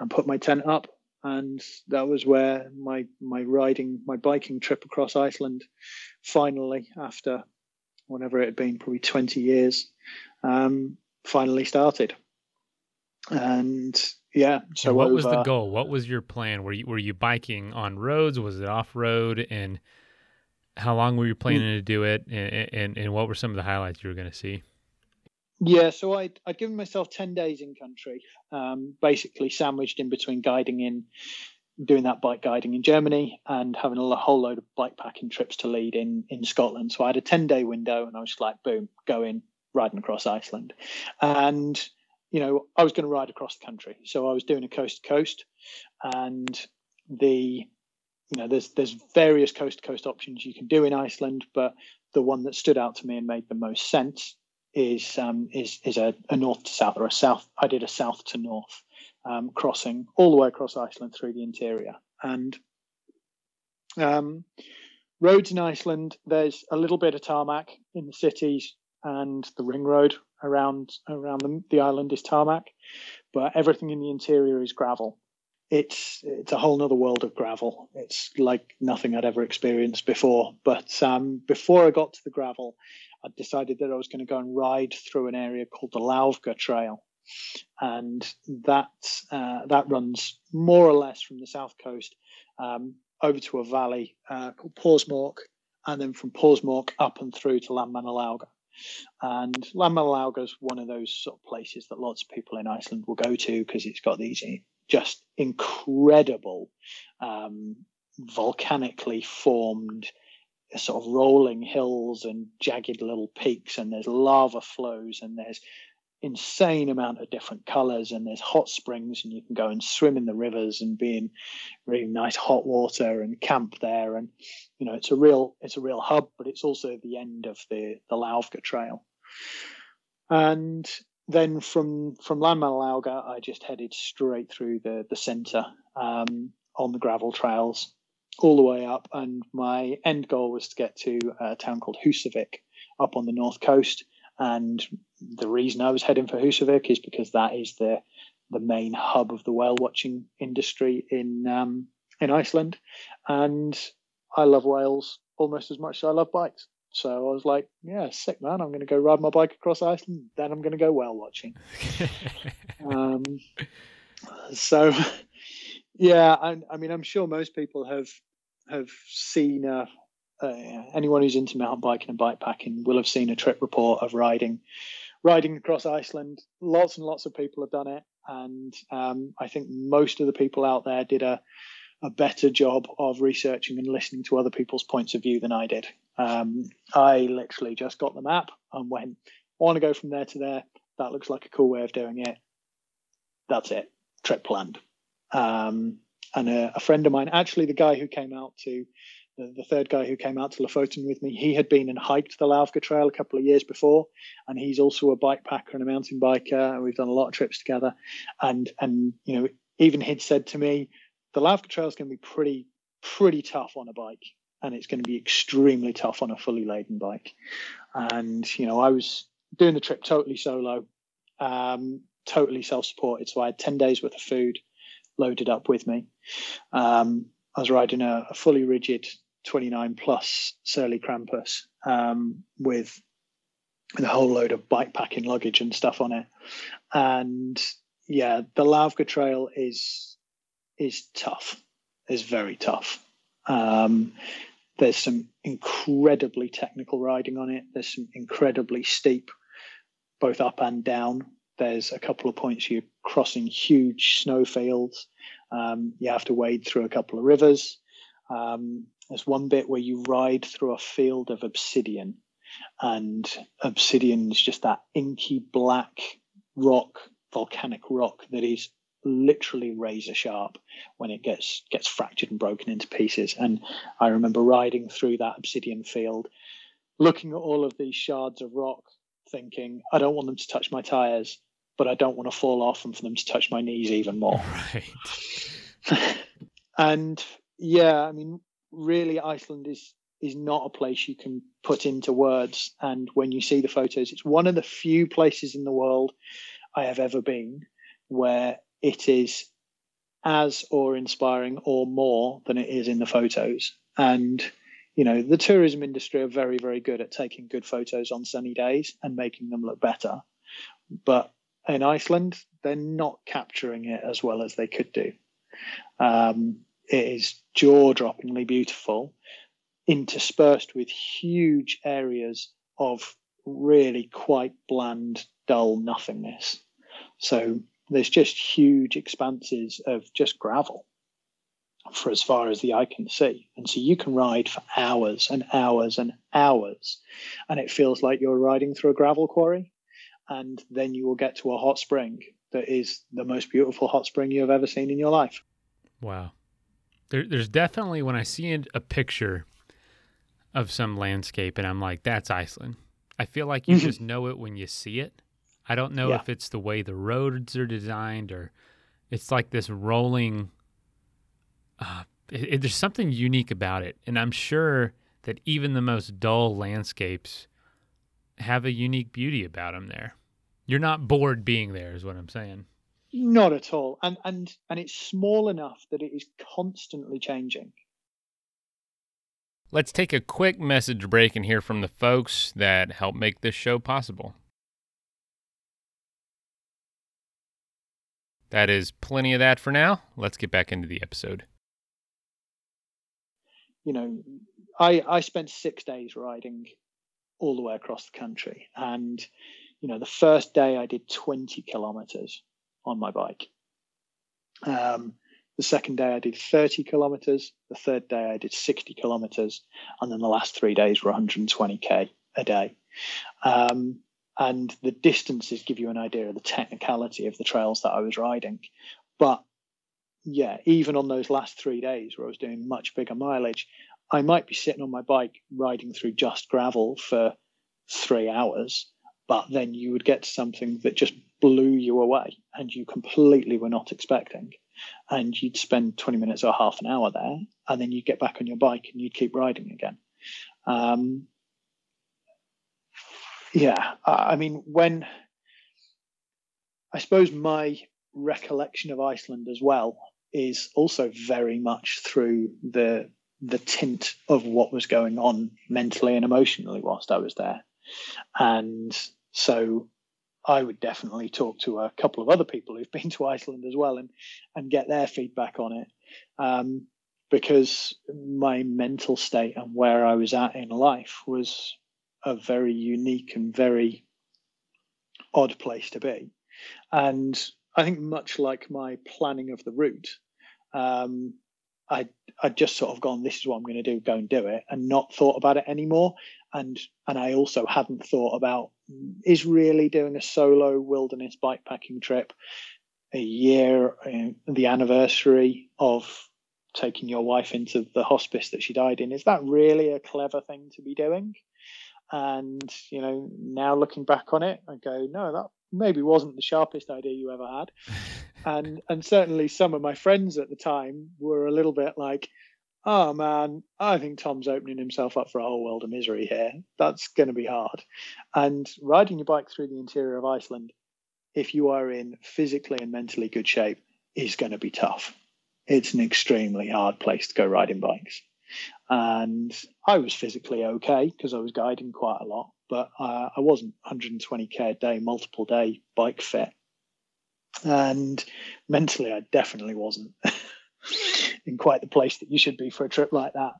and put my tent up. And that was where my my riding, my biking trip across Iceland, finally, after whatever it had been, probably 20 years, um, finally started. And yeah, so what over, was the goal? What was your plan? Were you were you biking on roads? Was it off road? And how long were you planning to do it, and, and, and what were some of the highlights you were going to see? Yeah, so I'd, I'd given myself 10 days in country, um, basically sandwiched in between guiding in, doing that bike guiding in Germany and having a whole load of bike packing trips to lead in, in Scotland. So I had a 10 day window and I was like, boom, go in, riding across Iceland. And, you know, I was going to ride across the country. So I was doing a coast to coast and the you know, there's there's various coast to coast options you can do in Iceland, but the one that stood out to me and made the most sense is um, is is a, a, north to south or a south. I did a south to north um, crossing all the way across Iceland through the interior and um, roads in Iceland. There's a little bit of tarmac in the cities, and the ring road around around the, the island is tarmac, but everything in the interior is gravel it's it's a whole other world of gravel. It's like nothing I'd ever experienced before. But um, before I got to the gravel, I decided that I was going to go and ride through an area called the Laufga Trail, and that uh, that runs more or less from the south coast um, over to a valley uh, called Thorsmork, and then from Thorsmork up and through to Landmannalaugar. And Landmannalaugar is one of those sort of places that lots of people in Iceland will go to because it's got these just incredible, um, volcanically formed sort of rolling hills and jagged little peaks, and there's lava flows, and there's insane amount of different colors and there's hot springs and you can go and swim in the rivers and be in really nice hot water and camp there. And you know it's a real it's a real hub but it's also the end of the the Laufga trail. And then from from Landmannalaugar, I just headed straight through the the centre um, on the gravel trails all the way up, and my end goal was to get to a town called Husavik up on the north coast. And the reason I was heading for Husavik is because that is the the main hub of the whale watching industry in um, in Iceland, and I love whales almost as much as I love bikes. So I was like, yeah, sick man. I'm going to go ride my bike across Iceland. Then I'm going to go whale watching. um, so, yeah, I, I, mean, I'm sure most people have have seen uh, uh, anyone who's into mountain biking and bike packing will have seen a trip report of riding riding across Iceland. Lots and lots of people have done it, and um, I think most of the people out there did a a better job of researching and listening to other people's points of view than I did. Um, I literally just got the map and went, I want to go from there to there. That looks like a cool way of doing it. That's it. Trip planned. Um, and a, a, friend of mine, actually the guy who came out to the, the, third guy who came out to Lofoten with me, he had been and hiked the Laufga Trail a couple of years before, and he's also a bike packer and a mountain biker. And we've done a lot of trips together, and and you know even he'd said to me, the Laufga Trail is going to be pretty pretty tough on a bike and it's going to be extremely tough on a fully laden bike. And you know, I was doing the trip totally solo, um, totally self-supported. So I had ten days worth of food loaded up with me. Um, I was riding a, a, fully rigid 29 plus Surly Krampus um, with, with a whole load of bike packing luggage and stuff on it. And yeah, the Laufga Trail is is tough. Is very tough. Um, there's some incredibly technical riding on it. There's some incredibly steep, both up and down. There's a couple of points you're crossing huge snowfields. Um, you have to wade through a couple of rivers. Um, there's one bit where you ride through a field of obsidian, and obsidian is just that inky black rock, volcanic rock that is literally razor sharp when it gets gets fractured and broken into pieces. And I remember riding through that obsidian field, looking at all of these shards of rock, thinking, I don't want them to touch my tires, but I don't want to fall off and for them to touch my knees even more. Right. and yeah, I mean, really, Iceland is is not a place you can put into words. And when you see the photos, it's one of the few places in the world I have ever been where it is as awe inspiring or more than it is in the photos. And, you know, the tourism industry are very, very good at taking good photos on sunny days and making them look better. But in Iceland, they're not capturing it as well as they could do. Um, it is jaw droppingly beautiful interspersed with huge areas of really quite bland, dull nothingness. So there's just huge expanses of just gravel for as far as the eye can see. And so you can ride for hours and hours and hours, and it feels like you're riding through a gravel quarry. And then you will get to a hot spring that is the most beautiful hot spring you have ever seen in your life. Wow. There, there's definitely, when I see a picture of some landscape and I'm like, that's Iceland. I feel like you mm-hmm. just know it when you see it. I don't know yeah. if it's the way the roads are designed or it's like this rolling. Uh, it, it, there's something unique about it. And I'm sure that even the most dull landscapes have a unique beauty about them there. You're not bored being there, is what I'm saying. Not at all. And, and, and it's small enough that it is constantly changing. Let's take a quick message break and hear from the folks that help make this show possible. That is plenty of that for now. Let's get back into the episode. You know, I I spent six days riding all the way across the country, and you know, the first day I did 20 kilometers on my bike. Um, the second day I did 30 kilometers. The third day I did 60 kilometers. And then the last three days were 120K a day. Um, and the distances give you an idea of the technicality of the trails that I was riding. But yeah, even on those last three days where I was doing much bigger mileage, I might be sitting on my bike riding through just gravel for three hours, but then you would get something that just blew you away and you completely were not expecting. And you'd spend 20 minutes or half an hour there and then you'd get back on your bike and you'd keep riding again. Um, yeah i mean when i suppose my recollection of iceland as well is also very much through the the tint of what was going on mentally and emotionally whilst i was there. And so I would definitely talk to a couple of other people who've been to Iceland as well and and get their feedback on it. Um, because my mental state and where I was at in life was a very unique and very odd place to be. And I think much like my planning of the route, um, I I just sort of gone, this is what I'm going to do, go and do it, and not thought about it anymore. And and I also hadn't thought about is really doing a solo wilderness bikepacking trip a year, uh, the anniversary of taking your wife into the hospice that she died in. Is that really a clever thing to be doing? And you know, now looking back on it, I go, no, that maybe wasn't the sharpest idea you ever had. and and certainly some of my friends at the time were a little bit like, oh man, I think Tom's opening himself up for a whole world of misery here. That's going to be hard. And riding your bike through the interior of Iceland, if you are in physically and mentally good shape, is going to be tough. It's an extremely hard place to go riding bikes. And I was physically okay because I was guiding quite a lot, but uh, I wasn't 120k a day, multiple day bike fit. And mentally, I definitely wasn't. in quite the place that you should be for a trip like that.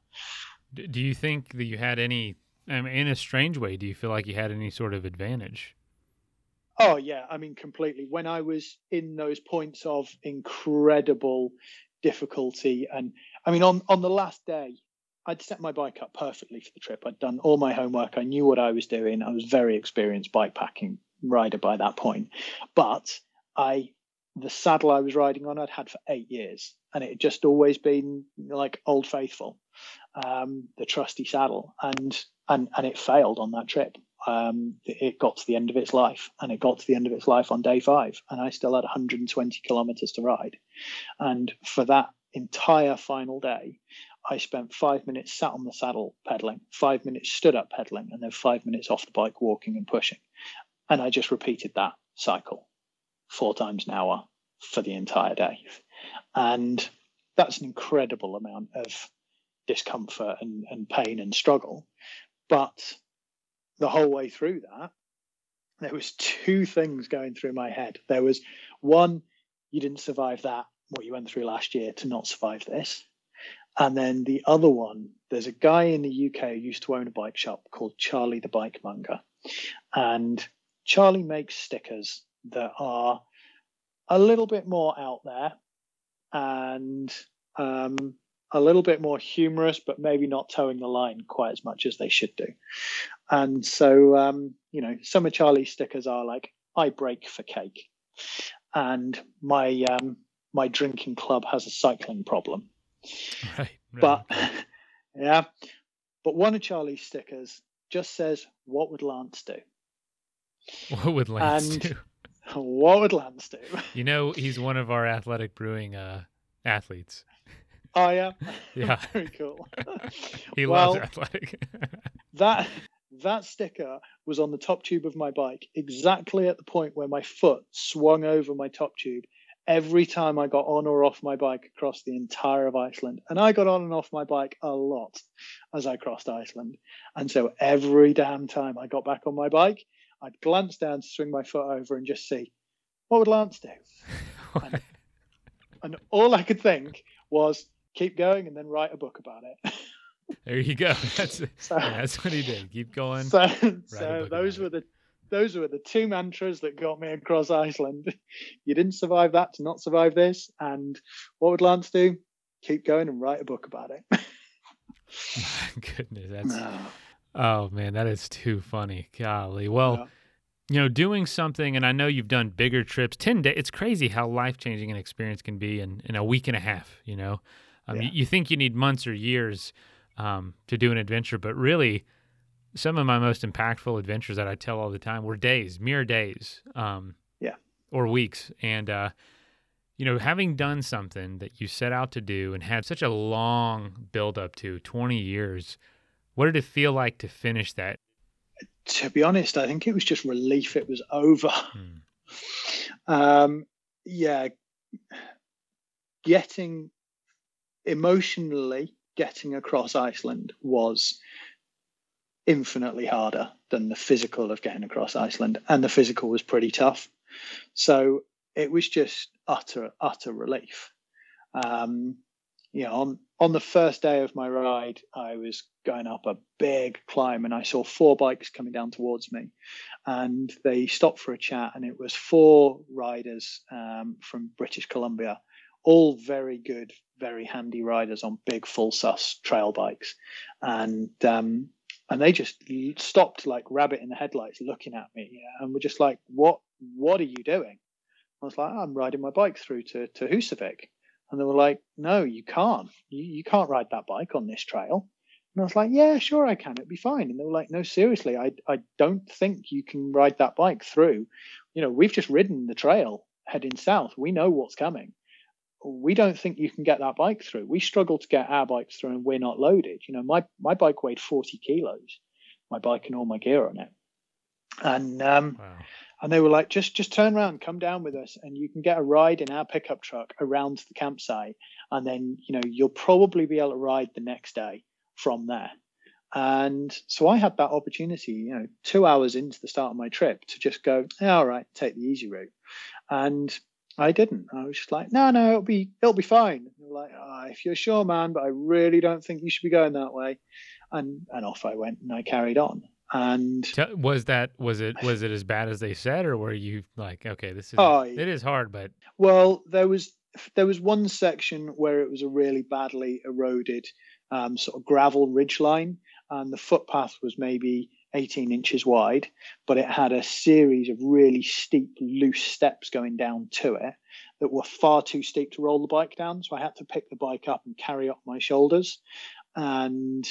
Do you think that you had any, I mean, in a strange way, do you feel like you had any sort of advantage? Oh, yeah. I mean, completely. When I was in those points of incredible difficulty, and I mean, on, on the last day, I'd set my bike up perfectly for the trip. I'd done all my homework. I knew what I was doing. I was very experienced bike packing rider by that point. But I the saddle I was riding on, I'd had for eight years, and it had just always been like Old Faithful, um, the trusty saddle, and and and it failed on that trip. Um, it got to the end of its life, and it got to the end of its life on day five, and I still had 120 kilometers to ride, and for that entire final day, I spent five minutes sat on the saddle pedaling, five minutes stood up pedaling, and then five minutes off the bike walking and pushing. And I just repeated that cycle four times an hour for the entire day. And that's an incredible amount of discomfort and, and pain and struggle. But the whole way through that, there was two things going through my head. There was one, you didn't survive that, what you went through last year to not survive this. And then the other one, there's a guy in the UK who used to own a bike shop called Charlie the Bike Monger. And Charlie makes stickers that are a little bit more out there and um, a little bit more humorous, but maybe not towing the line quite as much as they should do. And so, um, you know, some of Charlie's stickers are like, I break for cake. And my um, my drinking club has a cycling problem. Right, right. But yeah, but one of Charlie's stickers just says, "What would Lance do?" What would Lance and do? What would Lance do? You know, he's one of our Athletic Brewing uh, athletes. Oh yeah, yeah, very cool. he well, loves athletic. that that sticker was on the top tube of my bike, exactly at the point where my foot swung over my top tube every time I got on or off my bike across the entire of Iceland. And I got on and off my bike a lot as I crossed Iceland. And so every damn time I got back on my bike, I'd glance down to swing my foot over and just see what would Lance do? and, and all I could think was keep going and then write a book about it. there you go. That's so, yeah, that's what he did. Keep going. So, so those were the those were the two mantras that got me across Iceland. you didn't survive that to not survive this. And what would Lance do? Keep going and write a book about it. My goodness, that's no. Oh man, that is too funny. Golly. Well, yeah. you know, doing something, and I know you've done bigger trips. Ten days. It's crazy how life changing an experience can be in in a week and a half. You know, um, yeah. you, you, think you need months or years um, to do an adventure, but really some of my most impactful adventures that I tell all the time were days, mere days, um, yeah, or weeks, and uh, you know, having done something that you set out to do and had such a long build up to twenty years, what did it feel like to finish that? To be honest, I think it was just relief it was over. Hmm. Um, yeah, getting emotionally getting across Iceland was infinitely harder than the physical of getting across Iceland, and the physical was pretty tough. So it was just utter utter relief. Um, you know, on on the first day of my ride, I was going up a big climb, and I saw four bikes coming down towards me, and they stopped for a chat, and it was four riders um, from British Columbia, all very good, very handy riders on big full sus trail bikes, and um, and they just stopped like rabbit in the headlights looking at me and were just like what what are you doing? I was like i'm riding my bike through to, to husavik and they were like no you can't. You, you can't ride that bike on this trail and i was like yeah sure i can it'd be fine and they were like no seriously i, I don't think you can ride that bike through you know we've just ridden the trail heading south we know what's coming we don't think you can get that bike through. We struggle to get our bikes through and we're not loaded. You know, my, my bike weighed 40 kilos, my bike and all my gear on it. And, um, wow. and they were like, just, just turn around, come down with us and you can get a ride in our pickup truck around the campsite. And then, you know, you'll probably be able to ride the next day from there. And so I had that opportunity, you know, two hours into the start of my trip to just go, yeah, all right, take the easy route. And I didn't. I was just like, no, no, it'll be it'll be fine. like, oh, if you're sure, man, but I really don't think you should be going that way. And and off I went, and I carried on. And was that was it was it as bad as they said, or were you like, okay, this is oh, it is hard, but well, there was there was one section where it was a really badly eroded um, sort of gravel ridge line, and the footpath was maybe 18 inches wide, but it had a series of really steep, loose steps going down to it that were far too steep to roll the bike down. So I had to pick the bike up and carry up my shoulders. And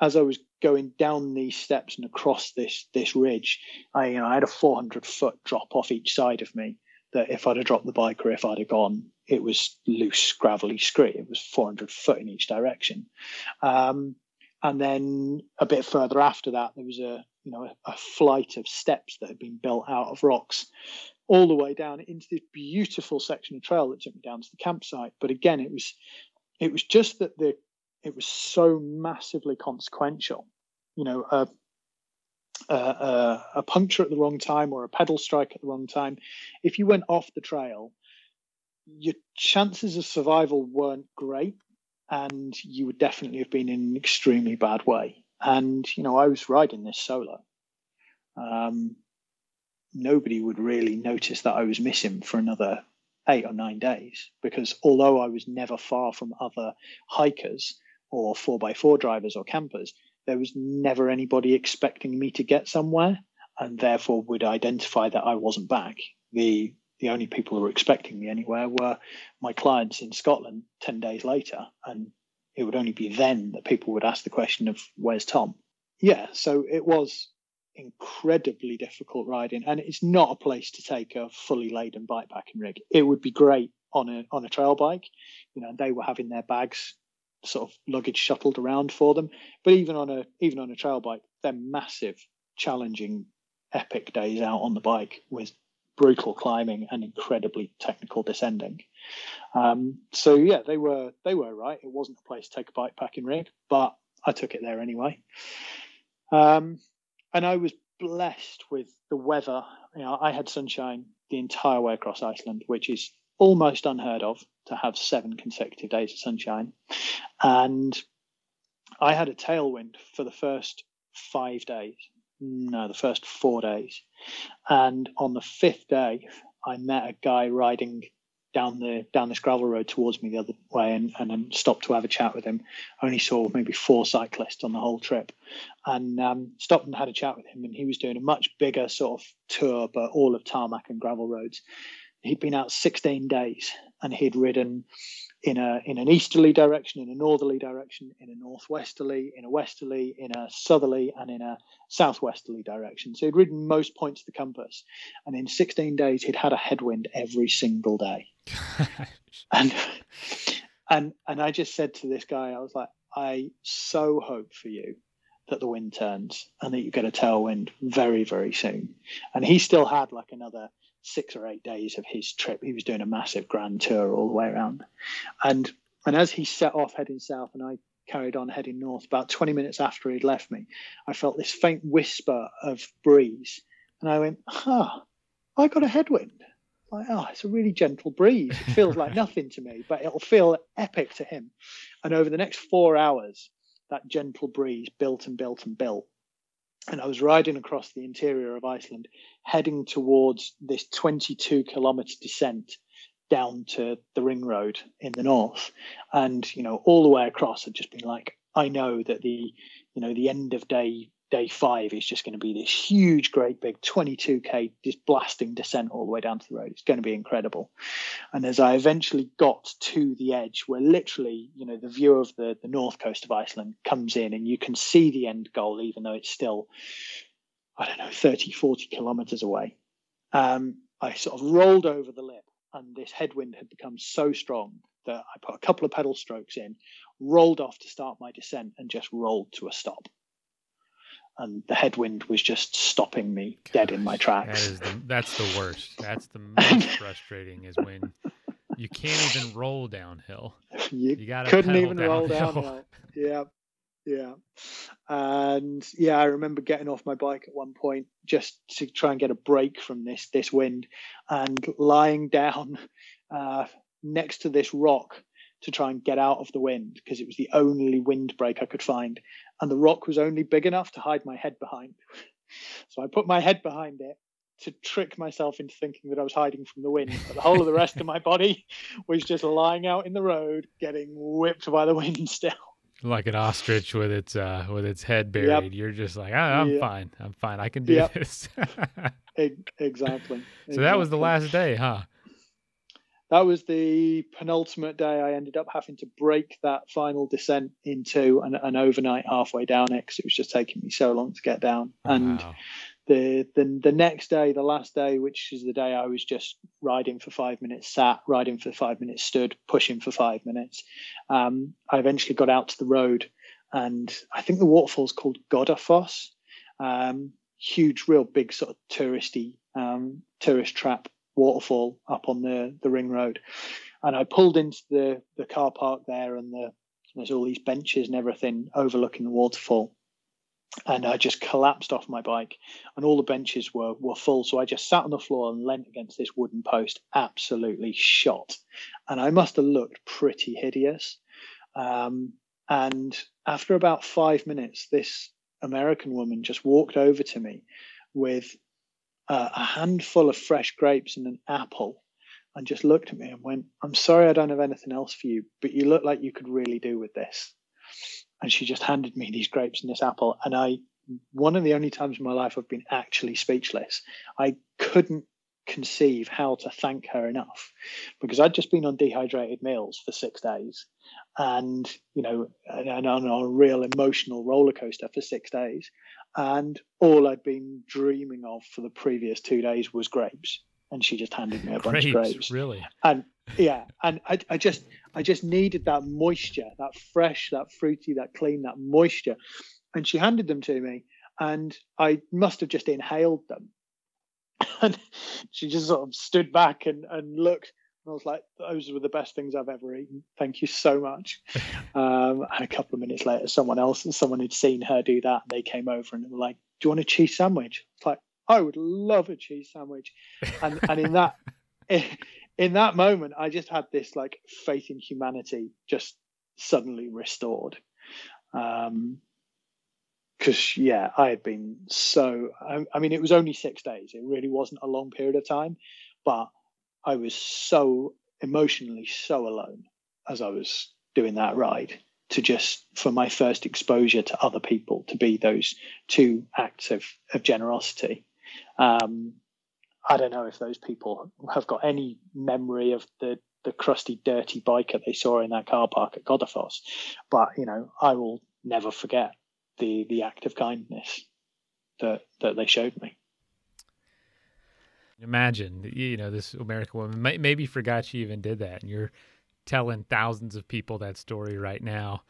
as I was going down these steps and across this this ridge, I you know I had a 400 foot drop off each side of me. That if I'd have dropped the bike or if I'd have gone, it was loose, gravelly scree. It was 400 foot in each direction. Um, and then a bit further after that, there was a you know a, a, flight of steps that had been built out of rocks, all the way down into this beautiful section of trail that took me down to the campsite. But again, it was it was just that the it was so massively consequential. You know, a, a, a puncture at the wrong time or a pedal strike at the wrong time. If you went off the trail, your chances of survival weren't great and you would definitely have been in an extremely bad way. And you know, I was riding this solo. Um, nobody would really notice that I was missing for another eight or nine days because although I was never far from other hikers or four by four drivers or campers, there was never anybody expecting me to get somewhere and therefore would identify that I wasn't back. The the only people who were expecting me anywhere were my clients in Scotland 10 days later. And it would only be then that people would ask the question of, where's Tom? Yeah, so it was incredibly difficult riding. And it's not a place to take a fully laden bikepacking rig. It would be great on a, on a trail bike. You know, they were having their bags sort of luggage shuttled around for them. But even on a even on a trail bike, they're massive, challenging, epic days out on the bike with brutal climbing and incredibly technical descending. Um, so yeah, they were they were right. It wasn't a place to take a bikepacking rig, but I took it there anyway. Um, and I was blessed with the weather. You know, I had sunshine the entire way across Iceland, which is almost unheard of to have seven consecutive days of sunshine. And I had a tailwind for the first five days no, the first four days. And on the fifth day, I met a guy riding down the down this gravel road towards me the other way and, and then stopped to have a chat with him. I only saw maybe four cyclists on the whole trip and um, stopped and had a chat with him. And he was doing a much bigger sort of tour, but all of tarmac and gravel roads. He'd been out 16 days and he'd ridden in a in an easterly direction, in a northerly direction, in a northwesterly, in a westerly, in a southerly, and in a southwesterly direction. So he'd ridden most points of the compass, and in 16 days he'd had a headwind every single day. and and and I just said to this guy, I was like, I so hope for you that the wind turns and that you get a tailwind very very soon. And he still had like another six or eight days of his trip. He was doing a massive grand tour all the way around. And and as he set off heading south and I carried on heading north, about 20 minutes after he'd left me, I felt this faint whisper of breeze. And I went, huh, I got a headwind. Like, oh, it's a really gentle breeze. It feels like nothing to me, but it'll feel epic to him. And over the next four hours, that gentle breeze built and built and built and I was riding across the interior of Iceland, heading towards this 22 kilometer descent down to the ring road in the north. And, you know, all the way across, I'd just been like, I know that the, you know, the end of day day five is just going to be this huge, great big 22k, just blasting descent all the way down to the road. It's going to be incredible. And as I eventually got to the edge, where literally, you know, the view of the, the north coast of Iceland comes in and you can see the end goal, even though it's still, I don't know, 30, 40 kilometers away. Um, I sort of rolled over the lip and this headwind had become so strong that I put a couple of pedal strokes in, rolled off to start my descent, and just rolled to a stop and the headwind was just stopping me Gosh, dead in my tracks. That is the, that's the worst. That's the most frustrating is when you can't even roll downhill. You, you got couldn't even downhill. roll downhill. Yeah, yeah, and yeah, I remember getting off my bike at one point just to try and get a break from this this wind, and lying down uh, next to this rock to try and get out of the wind because it was the only windbreak I could find. And the rock was only big enough to hide my head behind. So I put my head behind it to trick myself into thinking that I was hiding from the wind. But the whole of the rest of my body was just lying out in the road, getting whipped by the wind still. like an ostrich with its uh with its head buried. Yep. You're just like, oh, I'm yep. fine. I'm fine. I can do yep. this. exactly. So exactly. that was the last day, huh? That was the penultimate day. I ended up having to break that final descent into an, an overnight halfway down it because it was just taking me so long to get down. And wow the, the the next day, the last day, which is the day I was just riding for five minutes, sat, riding for five minutes, stood, pushing for five minutes. Um, I eventually got out to the road, and I think the waterfall's called Godafoss. Um, huge, real big sort of touristy um, tourist trap waterfall up on the the ring road, and I pulled into the the car park there, and the there's all these benches and everything overlooking the waterfall and I just collapsed off my bike, and all the benches were were full. So I just sat on the floor and leant against this wooden post, absolutely shot, and I must have looked pretty hideous. Um, and after about five minutes, this American woman just walked over to me with uh, a handful of fresh grapes and an apple, and just looked at me and went, "I'm sorry, I don't have anything else for you, but you look like you could really do with this." and she just handed me these grapes and this apple. And i one of the only times in my life i've been actually speechless. I couldn't conceive how to thank her enough because i'd just been on dehydrated meals for six days and you know and, and on a real emotional roller coaster for six days and all i'd been dreaming of for the previous two days was grapes and she just handed me a bunch of grapes really and yeah and I, I just I just needed that moisture, that fresh, that fruity, that clean, that moisture. And she handed them to me, and I must have just inhaled them. And she just sort of stood back and, and looked. And I was like, those were the best things I've ever eaten. Thank you so much. um, and a couple of minutes later, someone else, someone who'd seen her do that, and they came over and were like, Do you want a cheese sandwich? It's like, I would love a cheese sandwich. And, and in that, in that moment, I just had this like faith in humanity just suddenly restored. Um, because yeah, I had been so. I, I, mean, it was only six days. It really wasn't a long period of time, but I was so emotionally so alone as I was doing that ride. To just for my first exposure to other people to be those two acts of of generosity. Um, I don't know if those people have got any memory of the the crusty, dirty biker they saw in that car park at Godafoss, but you know, I will never forget the the act of kindness that that they showed me. Imagine, you know, this American woman may, maybe forgot she even did that, and you're telling thousands of people that story right now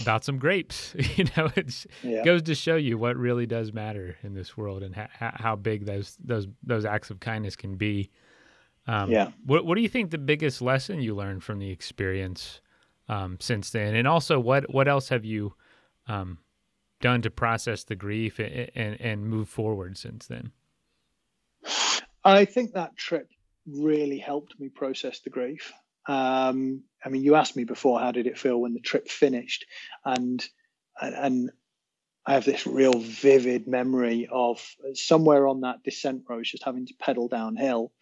about some grapes. you know, it yeah. goes to show you what really does matter in this world and ha- how big those those those acts of kindness can be. Um, yeah. What What do you think the biggest lesson you learned from the experience um, since then, and also what what else have you um, done to process the grief and, and and move forward since then? I think that trip really helped me process the grief. Um, I mean, you asked me before, how did it feel when the trip finished? And and I have this real vivid memory of somewhere on that descent road, just having to pedal downhill.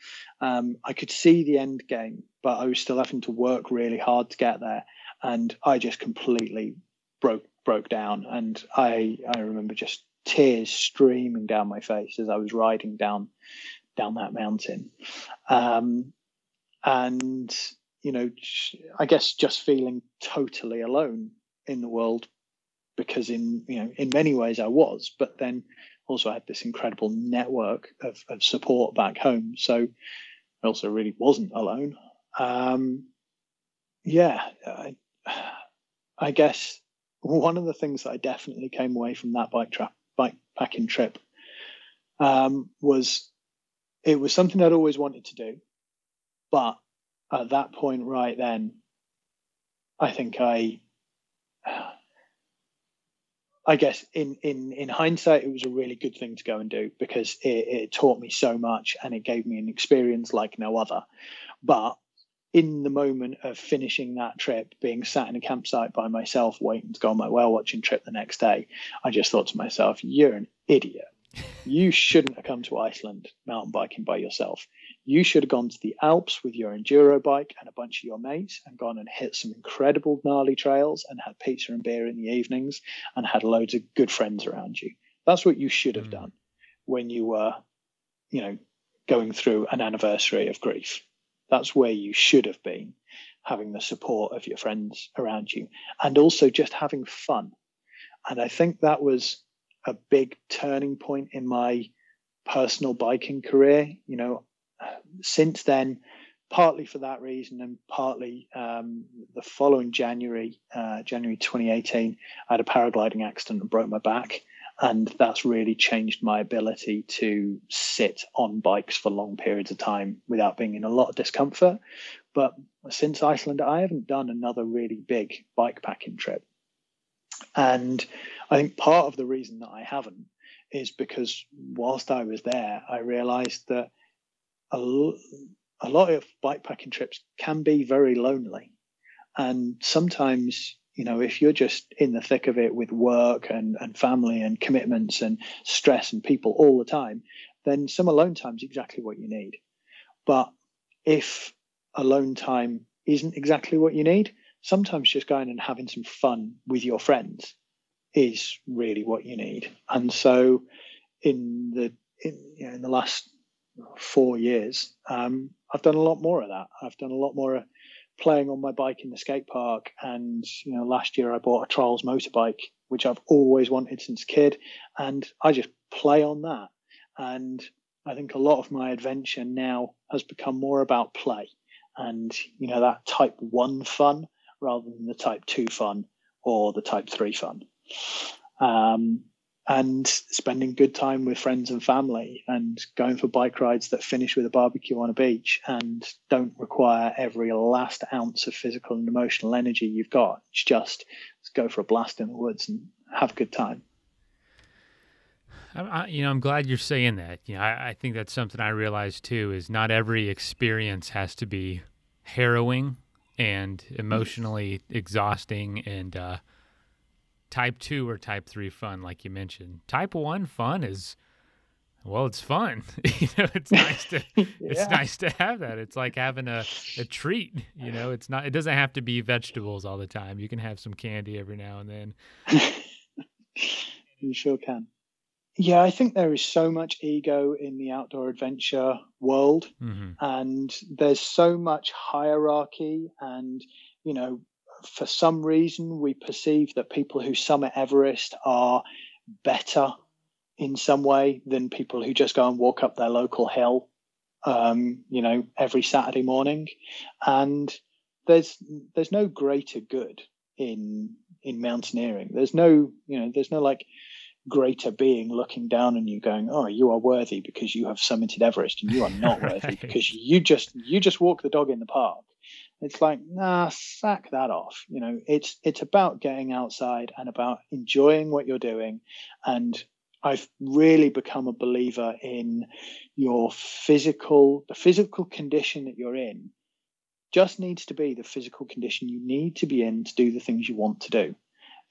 Um, I could see the end game, but I was still having to work really hard to get there, and I just completely broke broke down. And I I remember just tears streaming down my face as I was riding down down that mountain. Um, and you know, I guess just feeling totally alone in the world because in you know in many ways I was, but then also I had this incredible network of, of support back home. So I also really wasn't alone. Um, yeah, I, I guess one of the things that I definitely came away from that bike trap bike packing trip um, was it was something I'd always wanted to do, but at that point right then, I think I, I guess in in in hindsight, it was a really good thing to go and do because it, it taught me so much and it gave me an experience like no other. But in the moment of finishing that trip, being sat in a campsite by myself, waiting to go on my whale watching trip the next day, I just thought to myself, "You're an idiot. You shouldn't have come to Iceland mountain biking by yourself You should have gone to the Alps with your enduro bike and a bunch of your mates and gone and hit some incredible gnarly trails and had pizza and beer in the evenings and had loads of good friends around you. That's what you should have mm. done when you were, you know, going through an anniversary of grief. That's where you should have been, having the support of your friends around you and also just having fun. And I think that was a big turning point in my personal biking career. You know, since then, partly for that reason and partly um, the following January, uh, January 2018, I had a paragliding accident and broke my back. And that's really changed my ability to sit on bikes for long periods of time without being in a lot of discomfort. But since Iceland, I haven't done another really big bike packing trip. And I think part of the reason that I haven't is because whilst I was there, I realized that a, a lot of bikepacking trips can be very lonely. And sometimes you know, if you're just in the thick of it with work and, and family and commitments and stress and people all the time, then some alone time is exactly what you need. But if alone time isn't exactly what you need, sometimes just going and having some fun with your friends is really what you need. And so, in the in, you know, in the last four years, um, I've done a lot more of that. I've done a lot more playing on my bike in the skate park. And you know, last year I bought a Trials motorbike, which I've always wanted since kid, and I just play on that. And I think a lot of my adventure now has become more about play and you know that type one fun rather than the type two fun or the type three fun. Um, and spending good time with friends and family and going for bike rides that finish with a barbecue on a beach and don't require every last ounce of physical and emotional energy you've got. It's just go for a blast in the woods and have a good time. I, you know, I'm glad you're saying that. You know, I, I think that's something I realize too. Is not every experience has to be harrowing and emotionally exhausting and uh, type two or type three fun, like you mentioned. Type one fun is well, it's fun. you know, it's nice to yeah. it's nice to have that. It's like having a, a treat. You know, it's not it doesn't have to be vegetables all the time. You can have some candy every now and then. you sure can. Yeah, I think there is so much ego in the outdoor adventure world, mm-hmm. and there's so much hierarchy and you know for some reason, we perceive that people who summit Everest are better in some way than people who just go and walk up their local hill, um, you know, every Saturday morning. And there's there's no greater good in in mountaineering. There's no you know there's no like greater being looking down on you going oh you are worthy because you have summited everest and you are not right. worthy because you just you just walk the dog in the park it's like, nah, sack that off. You know, it's it's about getting outside and about enjoying what you're doing. And I've really become a believer in your physical, the physical condition that you're in just needs to be the physical condition you need to be in to do the things you want to do.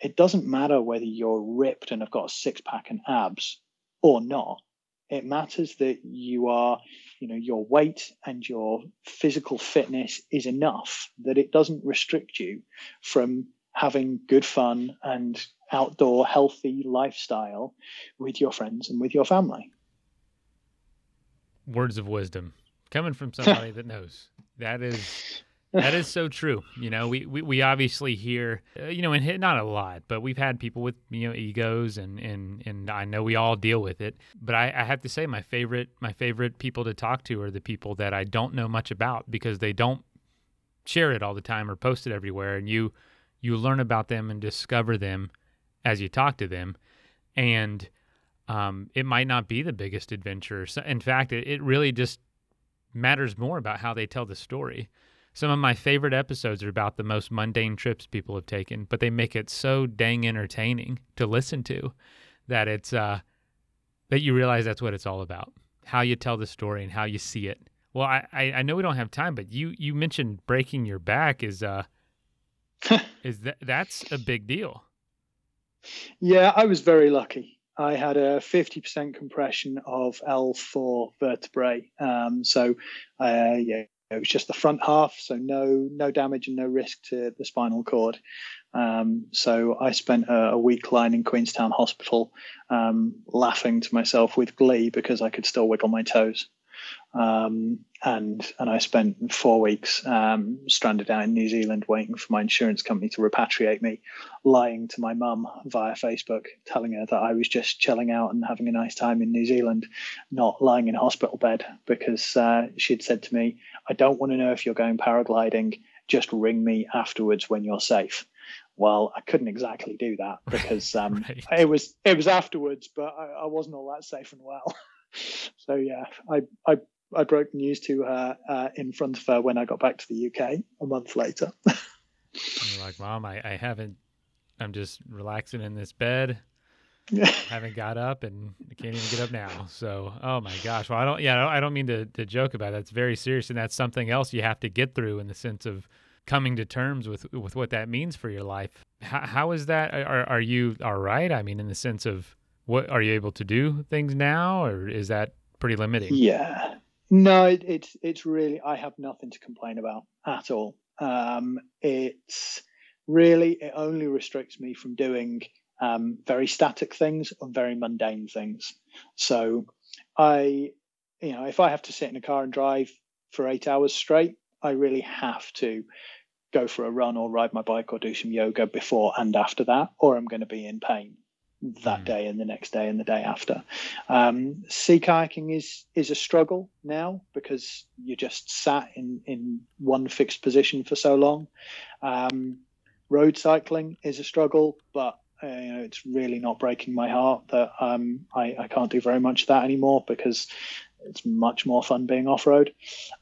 It doesn't matter whether you're ripped and have got a six pack and abs or not. It matters that you are you know your weight and your physical fitness is enough that it doesn't restrict you from having good fun and outdoor healthy lifestyle with your friends and with your family words of wisdom coming from somebody that knows that is that is so true. You know, we, we, we obviously hear, uh, you know, and not a lot, but we've had people with, you know, egos and, and, and I know we all deal with it. But I, I have to say my favorite, my favorite people to talk to are the people that I don't know much about because they don't share it all the time or post it everywhere. And you, you learn about them and discover them as you talk to them. And um, it might not be the biggest adventure. So, in fact, it, it really just matters more about how they tell the story. Some of my favorite episodes are about the most mundane trips people have taken, but they make it so dang entertaining to listen to that it's uh, that you realize that's what it's all about. How you tell the story and how you see it. Well, I, I, I know we don't have time, but you you mentioned breaking your back is uh is that that's a big deal. Yeah, I was very lucky. I had a 50% compression of L4 vertebrae. Um, so, uh, yeah, it was just the front half, so no no damage and no risk to the spinal cord. Um, so I spent a, a, week lying in Queenstown Hospital, um, laughing to myself with glee because I could still wiggle my toes. Um, and and I spent four weeks um, stranded out in New Zealand waiting for my insurance company to repatriate me, lying to my mum via Facebook, telling her that I was just chilling out and having a nice time in New Zealand, not lying in a hospital bed because uh, she'd said to me, "I don't want to know if you're going paragliding. Just ring me afterwards when you're safe." Well, I couldn't exactly do that because um, right. it was it was afterwards, but I, I wasn't all that safe and well. So yeah, I, I I broke news to her uh, in front of her when I got back to the UK a month later. Like, Mom, I, I haven't. I'm just relaxing in this bed. Yeah. haven't got up and I can't even get up now. So, oh my gosh. Well, I don't. Yeah, I don't mean to to joke about it. That's very serious, and that's something else you have to get through in the sense of coming to terms with with what that means for your life. How, how is that? Are are you all right? I mean, in the sense of what are you able to do things now, or is that pretty limiting? Yeah, no, it, it's it's really I have nothing to complain about at all. Um, it's really it only restricts me from doing um, very static things or very mundane things. So I, you know, if I have to sit in a car and drive for eight hours straight, I really have to go for a run or ride my bike or do some yoga before and after that, or I'm going to be in pain that mm. day and the next day and the day after. Um, sea kayaking is is a struggle now because you're just sat in in one fixed position for so long. Um, road cycling is a struggle, but uh, you know, it's really not breaking my heart that um, I, I can't do very much of that anymore because it's much more fun being off road.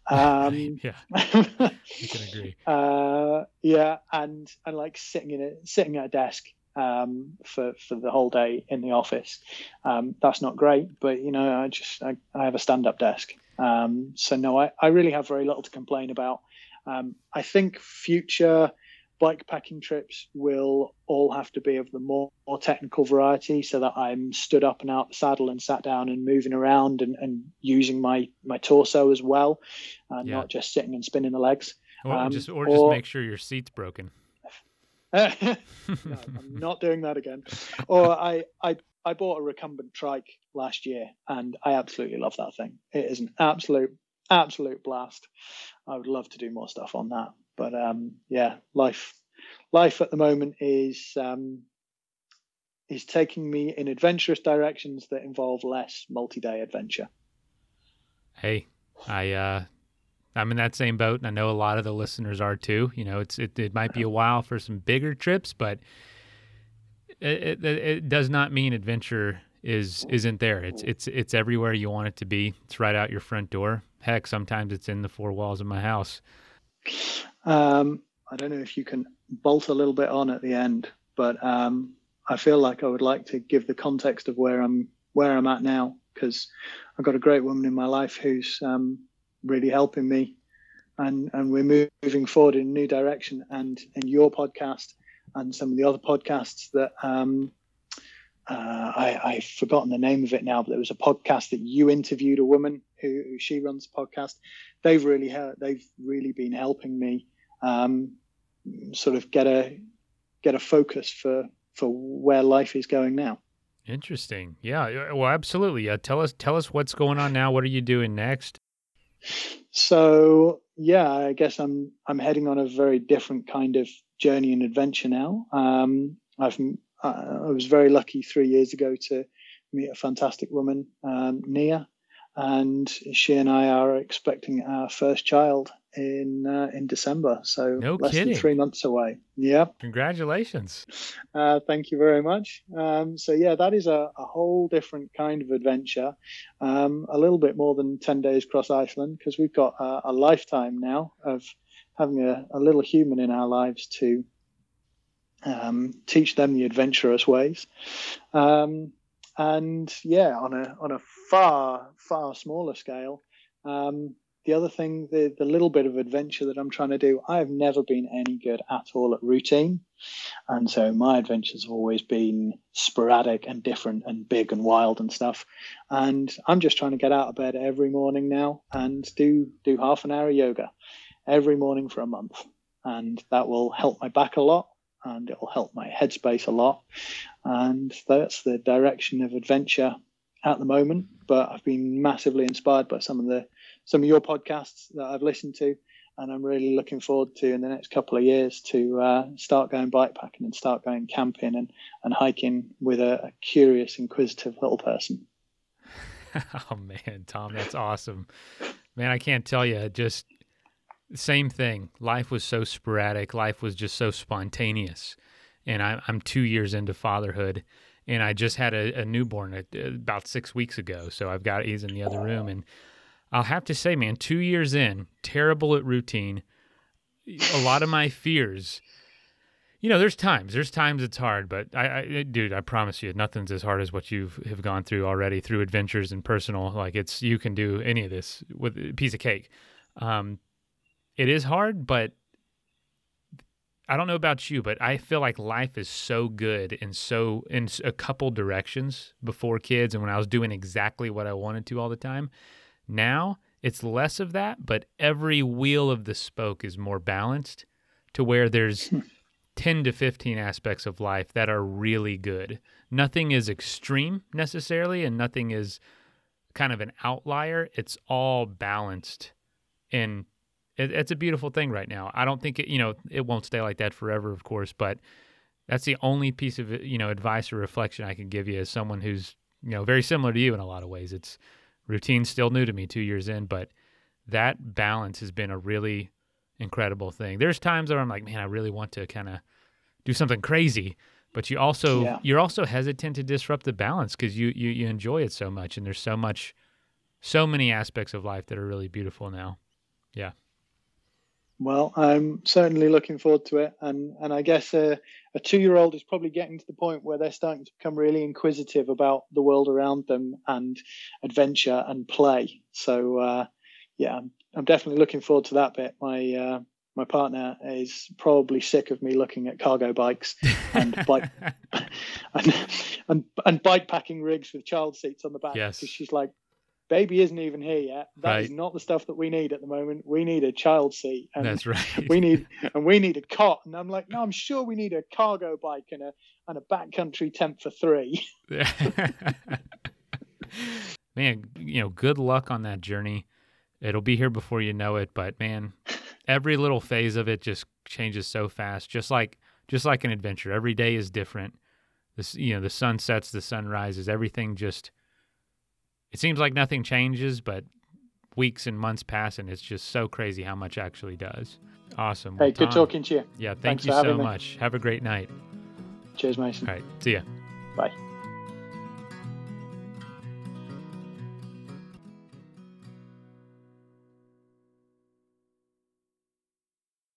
Um, yeah, I can agree. Uh, yeah, and and like sitting in a sitting at a desk um, for for the whole day in the office. Um, that's not great, but you know, I just I, I have a stand up desk, um, so no, I, I really have very little to complain about. Um, I think future bike packing trips will all have to be of the more, more, technical variety so that I'm stood up and out the saddle and sat down and moving around and, and using my, my torso as well, and yeah. not just sitting and spinning the legs. Or um, just or, or just make sure your seat's broken. No, I'm not doing that again. Or I, I, I bought a recumbent trike last year, and I absolutely love that thing. It is an absolute, absolute blast. I would love to do more stuff on that, but um, yeah, life, life at the moment is um, is taking me in adventurous directions that involve less multi-day adventure. Hey, I uh, I'm in that same boat, and I know a lot of the listeners are too. You know, it's it, it might be a while for some bigger trips, but it, it, it does not mean adventure is isn't there. It's it's it's everywhere you want it to be. It's right out your front door. Heck, sometimes it's in the four walls of my house. Um, I don't know if you can bolt a little bit on at the end, but um, I feel like I would like to give the context of where I'm where I'm at now because I've got a great woman in my life who's um, really helping me and and we're moving forward in a new direction and in your podcast and some of the other podcasts that um, uh, I, I've forgotten the name of it now, but there was a podcast that you interviewed a woman who, who she runs a podcast. They've really helped. they've really been helping me um, sort of get a get a focus for for where life is going now. Interesting. Yeah. Well, absolutely. Yeah. tell us tell us what's going on now. What are you doing next? So yeah, I guess I'm I'm heading on a very different kind of journey and adventure now. Um, I've I was very lucky three years ago to meet a fantastic woman, um, Nia, and she and I are expecting our first child in uh, in December. So no less kidding. than three months away. Yeah. Congratulations. Uh, thank you very much. Um, so yeah, that is a, a, whole different kind of adventure. Um, a little bit more than ten days across Iceland because we've got a, a, lifetime now of having a, a, little human in our lives to um, teach them the adventurous ways. Um, and yeah, on a on a far far smaller scale. Um, the other thing, the the little bit of adventure that I'm trying to do, I have never been any good at all at routine, and so my adventures have always been sporadic and different and big and wild and stuff. And I'm just trying to get out of bed every morning now and do do half an hour yoga every morning for a month, and that will help my back a lot and it will help my headspace a lot. And that's the direction of adventure at the moment. But I've been massively inspired by some of the some of your podcasts that I've listened to, and I'm really looking forward to in the next couple of years to uh, start going bikepacking and start going camping and and hiking with a, a curious, inquisitive little person. oh man, Tom, that's awesome. Man, I can't tell you just same thing. Life was so sporadic. Life was just so spontaneous. And I, am two years into fatherhood, and I just had a, a newborn at, uh, about six weeks ago. So I've got he's in the other room, and I'll have to say, man, two years in, terrible at routine. A lot of my fears. You know, there's times. There's times it's hard, but I, I, dude, I promise you, nothing's as hard as what you have gone through already through adventures and personal. Like it's, you can do any of this with a piece of cake. Um, it is hard, but I don't know about you, but I feel like life is so good and so in a couple directions before kids and when I was doing exactly what I wanted to all the time. Now it's less of that, but every wheel of the spoke is more balanced to where there's hmm. 10 to 15 aspects of life that are really good. Nothing is extreme necessarily and nothing is kind of an outlier. It's all balanced in it, it's a beautiful thing right now. I don't think it, you know, it won't stay like that forever, of course, but that's the only piece of you know advice or reflection I can give you as someone who's you know very similar to you in a lot of ways. It's routine's still new to me two years in, but that balance has been a really incredible thing. There's times where I'm like, man, I really want to kind of do something crazy, but you also yeah. you're also hesitant to disrupt the balance because you, you you enjoy it so much, and there's so much, so many aspects of life that are really beautiful now. Yeah. Well, I'm certainly looking forward to it, and and I guess a, a two-year-old is probably getting to the point where they're starting to become really inquisitive about the world around them and adventure and play. So uh, yeah, I'm, I'm, definitely looking forward to that bit. My uh, my partner is probably sick of me looking at cargo bikes and bike and, and and bike packing rigs with child seats on the back because yes. she's like, baby isn't even here yet. That right. is not the stuff that we need at the moment. We need a child seat. And That's right. We need and we need a cot. And I'm like, no, I'm sure we need a cargo bike and a and a backcountry tent for three. man, you know, good luck on that journey. It'll be here before you know it, but man, every little phase of it just changes so fast. Just like just like an adventure. Every day is different. This you know, the sun sets, the sun rises, everything just it seems like nothing changes, but weeks and months pass, and it's just so crazy how much actually does. Awesome. Hey, well, good talking to you. Yeah, thank Thanks you so much. Have a great night. Cheers, Mason. All right, see ya. Bye.